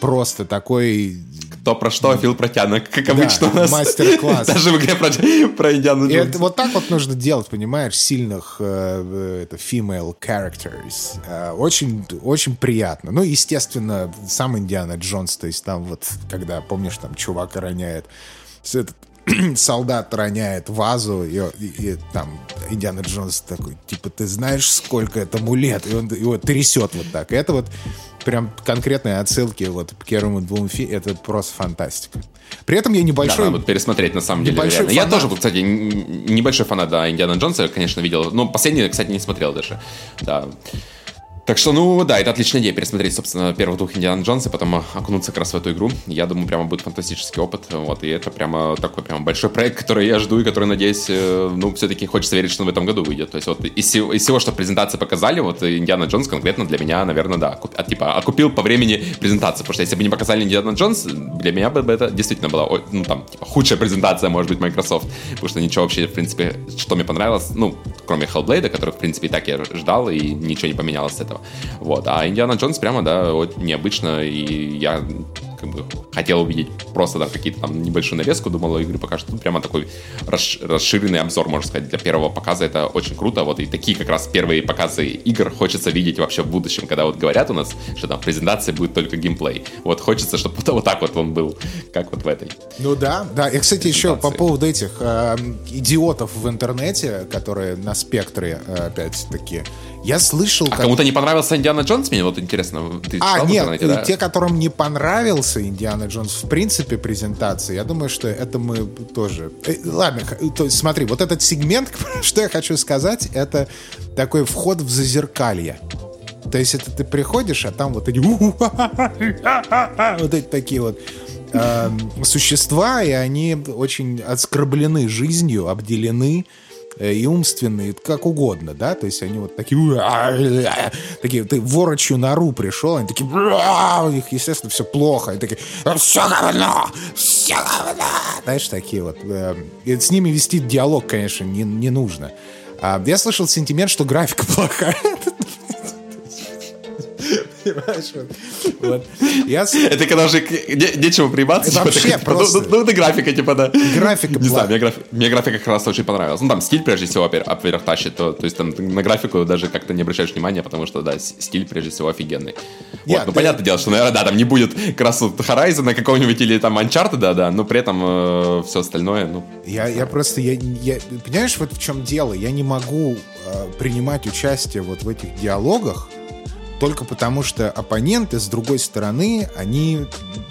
просто такой то про что, Фил протянок, как обычно у нас. мастер-класс. Даже в игре про, про Индиану Джонс. Вот так вот нужно делать, понимаешь, сильных э, это, female characters. Э, очень, очень приятно. Ну, естественно, сам Индиана Джонс, то есть там вот, когда, помнишь, там чувак роняет этот солдат роняет вазу, и, и, и там Индиана Джонс такой, типа, ты знаешь, сколько этому лет? И он его трясет вот так. И это вот прям конкретные отсылки вот к первому двум фильмам. Это просто фантастика. При этом я небольшой... Да, надо пересмотреть, на самом деле. Фанат. Я тоже, кстати, небольшой фанат да, Индиана Джонса, конечно, видел. Но последний, кстати, не смотрел даже. Да. Так что, ну да, это отличная идея пересмотреть, собственно, первых двух Индиана Джонса, потом окунуться как раз в эту игру. Я думаю, прямо будет фантастический опыт. Вот, и это прямо такой прям большой проект, который я жду и который, надеюсь, э, ну, все-таки хочется верить, что он в этом году выйдет. То есть вот из из всего что презентации показали, вот Индиана Джонс конкретно для меня, наверное, да, куп, а, типа окупил по времени презентации. Потому что если бы не показали Индиана Джонс, для меня бы это действительно была, ну, там, типа, худшая презентация, может быть, Microsoft. Потому что ничего вообще, в принципе, что мне понравилось, ну, кроме Hellblade, который, в принципе, и так я ждал, и ничего не поменялось с этого. Вот. А Индиана Джонс прямо, да, вот необычно, и я как бы хотел увидеть просто да, какие-то там небольшую нарезку, думал, игры покажут. Тут прямо такой расширенный обзор, можно сказать, для первого показа. Это очень круто. Вот и такие как раз первые показы игр хочется видеть вообще в будущем, когда вот говорят у нас, что там презентация будет только геймплей. Вот хочется, чтобы вот так вот он был, как вот в этой. Ну да, да. И, кстати, еще по поводу этих э, идиотов в интернете, которые на спектре, э, опять такие я слышал... А кому-то не понравился Индиана Джонс? Мне вот интересно. Ты а, нет, интернете, да? те, которым не понравился Индиана Джонс в принципе презентации, я думаю, что это мы тоже... Э, ладно, то есть, смотри, вот этот сегмент, что я хочу сказать, это такой вход в зазеркалье. То есть это ты приходишь, а там вот эти... Вот эти такие вот э, существа, и они очень отскорблены жизнью, обделены и умственные, как угодно, да, то есть они вот такие, такие, ты ворочью нору пришел, они такие, у них, естественно, все плохо, они такие, все говно, все говно, знаешь, такие вот. Э, и с ними вести диалог, конечно, не, не нужно. А я слышал сентимент, что графика плохая. Понимаешь? Вот. Я... Это когда уже не, нечего прибаться. Типа, Вообще так, просто... Ну, ну, это графика, типа, да. Графика Не знаю, мне, граф... мне графика как раз очень понравилась. Ну, там стиль, прежде всего, вверх тащит. То, то есть там на графику даже как-то не обращаешь внимания, потому что, да, стиль, прежде всего, офигенный. Вот, yeah, ну, ты... понятное дело, что, наверное, да, там не будет как раз вот Horizon какого-нибудь или там Uncharted, да, да, но при этом э, все остальное, ну... Я, я просто, я, я, понимаешь, вот в чем дело? Я не могу э, принимать участие вот в этих диалогах, только потому, что оппоненты, с другой стороны, они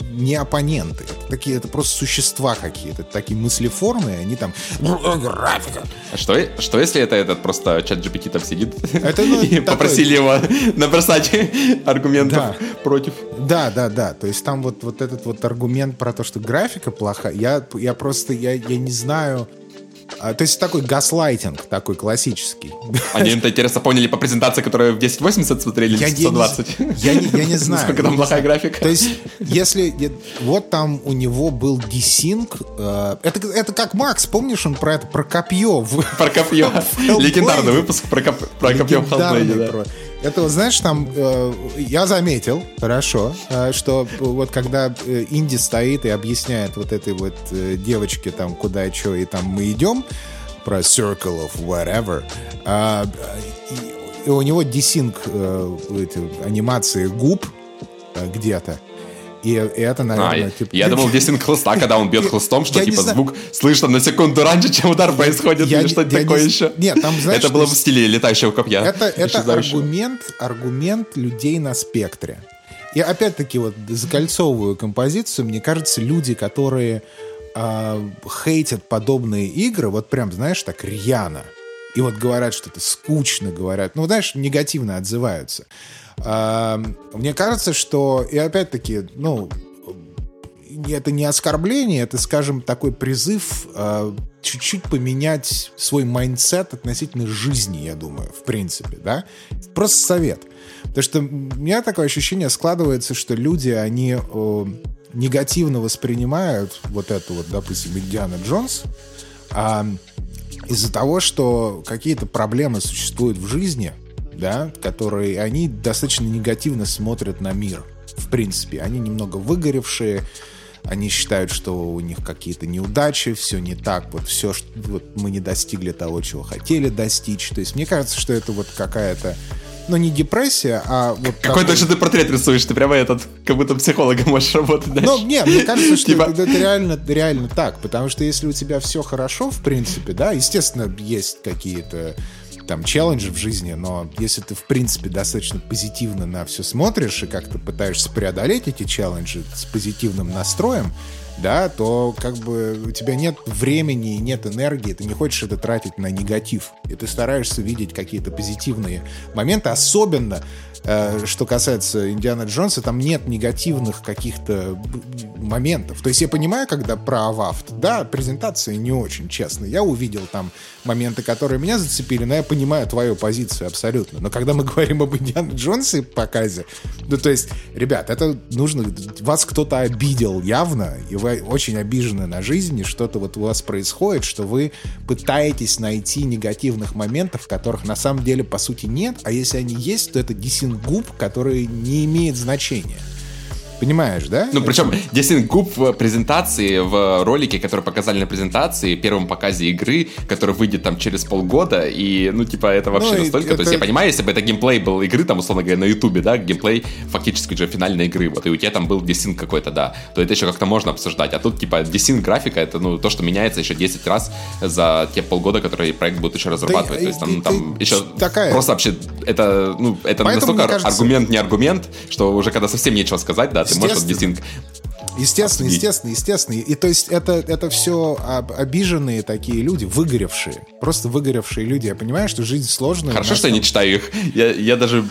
не оппоненты. Это, такие, это просто существа какие-то, такие мыслеформы, они там... Графика. А что, что если это этот просто чат GPT там сидит это, ну, и такой... попросили его набросать аргументов да. против? Да, да, да. То есть там вот, вот этот вот аргумент про то, что графика плохая, я, я просто, я, я не знаю а, то есть такой гаслайтинг, такой классический. Они это интересно поняли по презентации, которую в 1080 смотрели, я, 120. Я, не, я не знаю. Сколько там плохая графика. То есть, если... Вот там у него был десинг. Э, это, это как Макс, помнишь, он про это, про копье. Про копье. Легендарный выпуск про, коп, про копье в Hellblade, да. Это вот, знаешь, там э, я заметил, хорошо, э, что вот когда э, Инди стоит и объясняет вот этой вот э, девочке там куда и что, и там мы идем про Circle of Whatever, э, и, и у него десинг э, эти, анимации губ э, где-то. И, и это, наверное, а, типа... Я думал, здесь хлыста, когда он бьет хлыстом, что типа звук слышно на секунду раньше, чем удар происходит, или что-то такое еще. Нет, там, знаешь... Это было в стиле летающего копья. Это, это аргумент, аргумент людей на спектре. И опять-таки вот закольцовываю композицию, мне кажется, люди, которые э, хейтят подобные игры, вот прям, знаешь, так рьяно, и вот говорят, что это скучно, говорят, ну, знаешь, негативно отзываются. Мне кажется, что, и опять-таки, ну, это не оскорбление, это, скажем, такой призыв э, чуть-чуть поменять свой mindset относительно жизни, я думаю, в принципе, да? Просто совет. Потому что у меня такое ощущение складывается, что люди, они э, негативно воспринимают вот эту вот, допустим, Индиана Джонс, э, из-за того, что какие-то проблемы существуют в жизни, да, которые, они достаточно негативно смотрят на мир, в принципе. Они немного выгоревшие, они считают, что у них какие-то неудачи, все не так, вот все, что вот мы не достигли того, чего хотели достичь. То есть мне кажется, что это вот какая-то ну, не депрессия, а вот... Какой такой... точно ты портрет рисуешь, ты прямо этот, как будто психологом можешь работать дальше. Ну, нет, мне кажется, что типа... это, это реально, реально так, потому что если у тебя все хорошо, в принципе, да, естественно, есть какие-то там челленджи в жизни, но если ты, в принципе, достаточно позитивно на все смотришь и как-то пытаешься преодолеть эти челленджи с позитивным настроем, да, то как бы у тебя нет времени, нет энергии, ты не хочешь это тратить на негатив. И ты стараешься видеть какие-то позитивные моменты, особенно Э, что касается Индиана Джонса, там нет негативных каких-то моментов. То есть я понимаю, когда про Авафт, да, презентация не очень честная. Я увидел там моменты, которые меня зацепили, но я понимаю твою позицию абсолютно. Но когда мы говорим об Индиана Джонсе показе, ну то есть, ребят, это нужно... Вас кто-то обидел явно, и вы очень обижены на жизнь, и что-то вот у вас происходит, что вы пытаетесь найти негативных моментов, которых на самом деле по сути нет, а если они есть, то это десин губ, который не имеет значения. Понимаешь, да? Ну, причем Десин Губ в презентации, в ролике, который показали на презентации, первом показе игры, который выйдет там через полгода, и, ну, типа, это вообще ну, настолько... Это... То есть я понимаю, если бы это геймплей был игры, там, условно говоря, на Ютубе, да, геймплей фактически уже финальной игры, вот, и у тебя там был десин какой-то, да, то это еще как-то можно обсуждать. А тут, типа, десин графика, это, ну, то, что меняется еще 10 раз за те полгода, которые проект будет еще разрабатывать. Да, то есть там, ты, там еще такая... просто вообще, это, ну, это Поэтому, настолько кажется... аргумент, не аргумент, что уже когда совсем нечего сказать, да, ты можешь десинг Естественно, обсудить. естественно, естественно. И то есть это, это все обиженные такие люди, выгоревшие. Просто выгоревшие люди. Я понимаю, что жизнь сложная. Хорошо, что я не читаю их. Я, я даже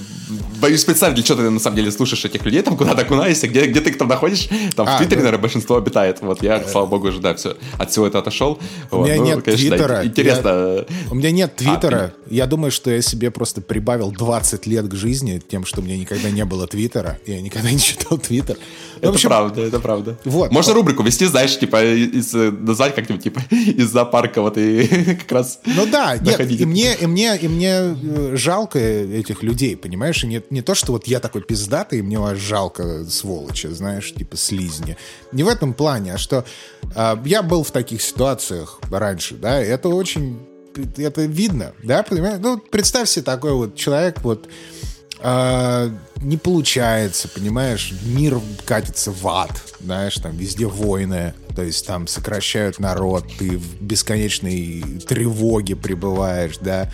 боюсь представить, для чего ты на самом деле слушаешь этих людей, там куда-то окунаешься, где, где ты там находишь, там а, в Твиттере, да. наверное, большинство обитает. Вот я, слава богу, уже, да, все, от всего этого отошел. У вот. меня ну, нет конечно, Твиттера. Да, интересно. Я, у меня нет а, Твиттера. А, я думаю, что я себе просто прибавил 20 лет к жизни тем, что у меня никогда не было Твиттера. Я никогда не читал Твиттер. Это общем, правда, это правда. Вот. Можно рубрику вести, знаешь, типа, из, назвать как-нибудь, типа, из зоопарка вот и как раз Ну да, нет, и мне, и, мне, и мне э, жалко этих людей, понимаешь? И не, не то, что вот я такой пиздатый, и мне вас жалко, сволочи, знаешь, типа слизни. Не в этом плане, а что э, я был в таких ситуациях раньше, да, это очень это видно, да, понимаешь? Ну, представь себе такой вот человек, вот, э, не получается, понимаешь, мир катится в ад, знаешь, там везде войны, то есть там сокращают народ, ты в бесконечной тревоге пребываешь, да,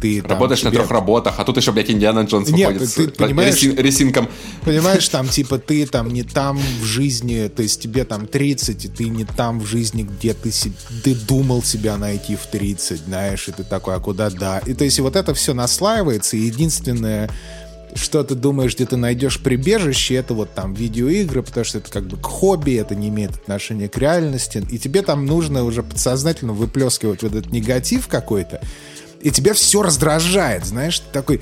ты Работаешь там, тебе... на трех работах, а тут еще, блядь, Индиана Джонс Нет, выходит ты, с понимаешь, ресин, ресинком. Понимаешь, там, типа, ты там не там в жизни, то есть тебе там 30, и ты не там в жизни, где ты, ты думал себя найти в 30, знаешь, и ты такой, а куда да? И то есть вот это все наслаивается, и единственное, что ты думаешь, где ты найдешь прибежище, это вот там видеоигры, потому что это как бы к хобби, это не имеет отношения к реальности, и тебе там нужно уже подсознательно выплескивать вот этот негатив какой-то, и тебя все раздражает, знаешь, ты такой...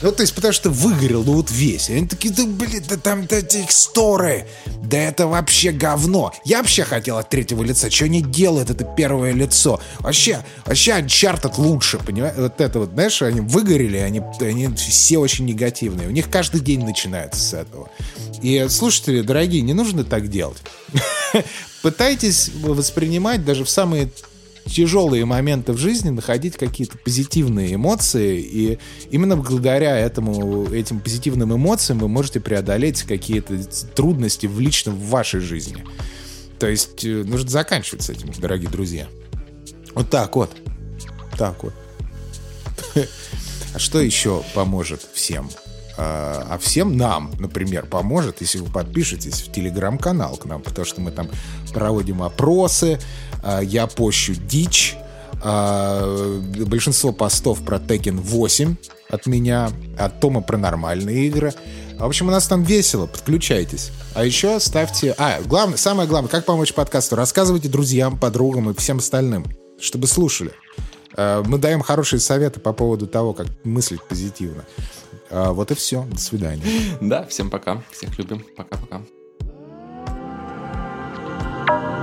Ну, то есть, потому что выгорел, ну, вот весь. И они такие, да, блин, да там да, текстуры. Да это вообще говно. Я вообще хотел от третьего лица. Что они делают, это первое лицо. Вообще, вообще Uncharted лучше, понимаешь? Вот это вот, знаешь, они выгорели, они, они все очень негативные. У них каждый день начинается с этого. И, слушатели, дорогие, не нужно так делать. Пытайтесь воспринимать даже в самые тяжелые моменты в жизни находить какие-то позитивные эмоции, и именно благодаря этому, этим позитивным эмоциям вы можете преодолеть какие-то трудности в личном в вашей жизни. То есть э, нужно заканчивать с этим, дорогие друзья. Вот так вот. Так вот. А что еще поможет всем? А, а всем нам, например, поможет, если вы подпишетесь в телеграм-канал к нам, потому что мы там проводим опросы, а, я пощу дичь, а, большинство постов про Tekken 8 от меня, от Тома про нормальные игры. В общем, у нас там весело, подключайтесь. А еще ставьте... А, главное, самое главное, как помочь подкасту? Рассказывайте друзьям, подругам и всем остальным, чтобы слушали. Мы даем хорошие советы по поводу того, как мыслить позитивно. А, вот и все. До свидания. Да, всем пока. Всех любим. Пока-пока. thank you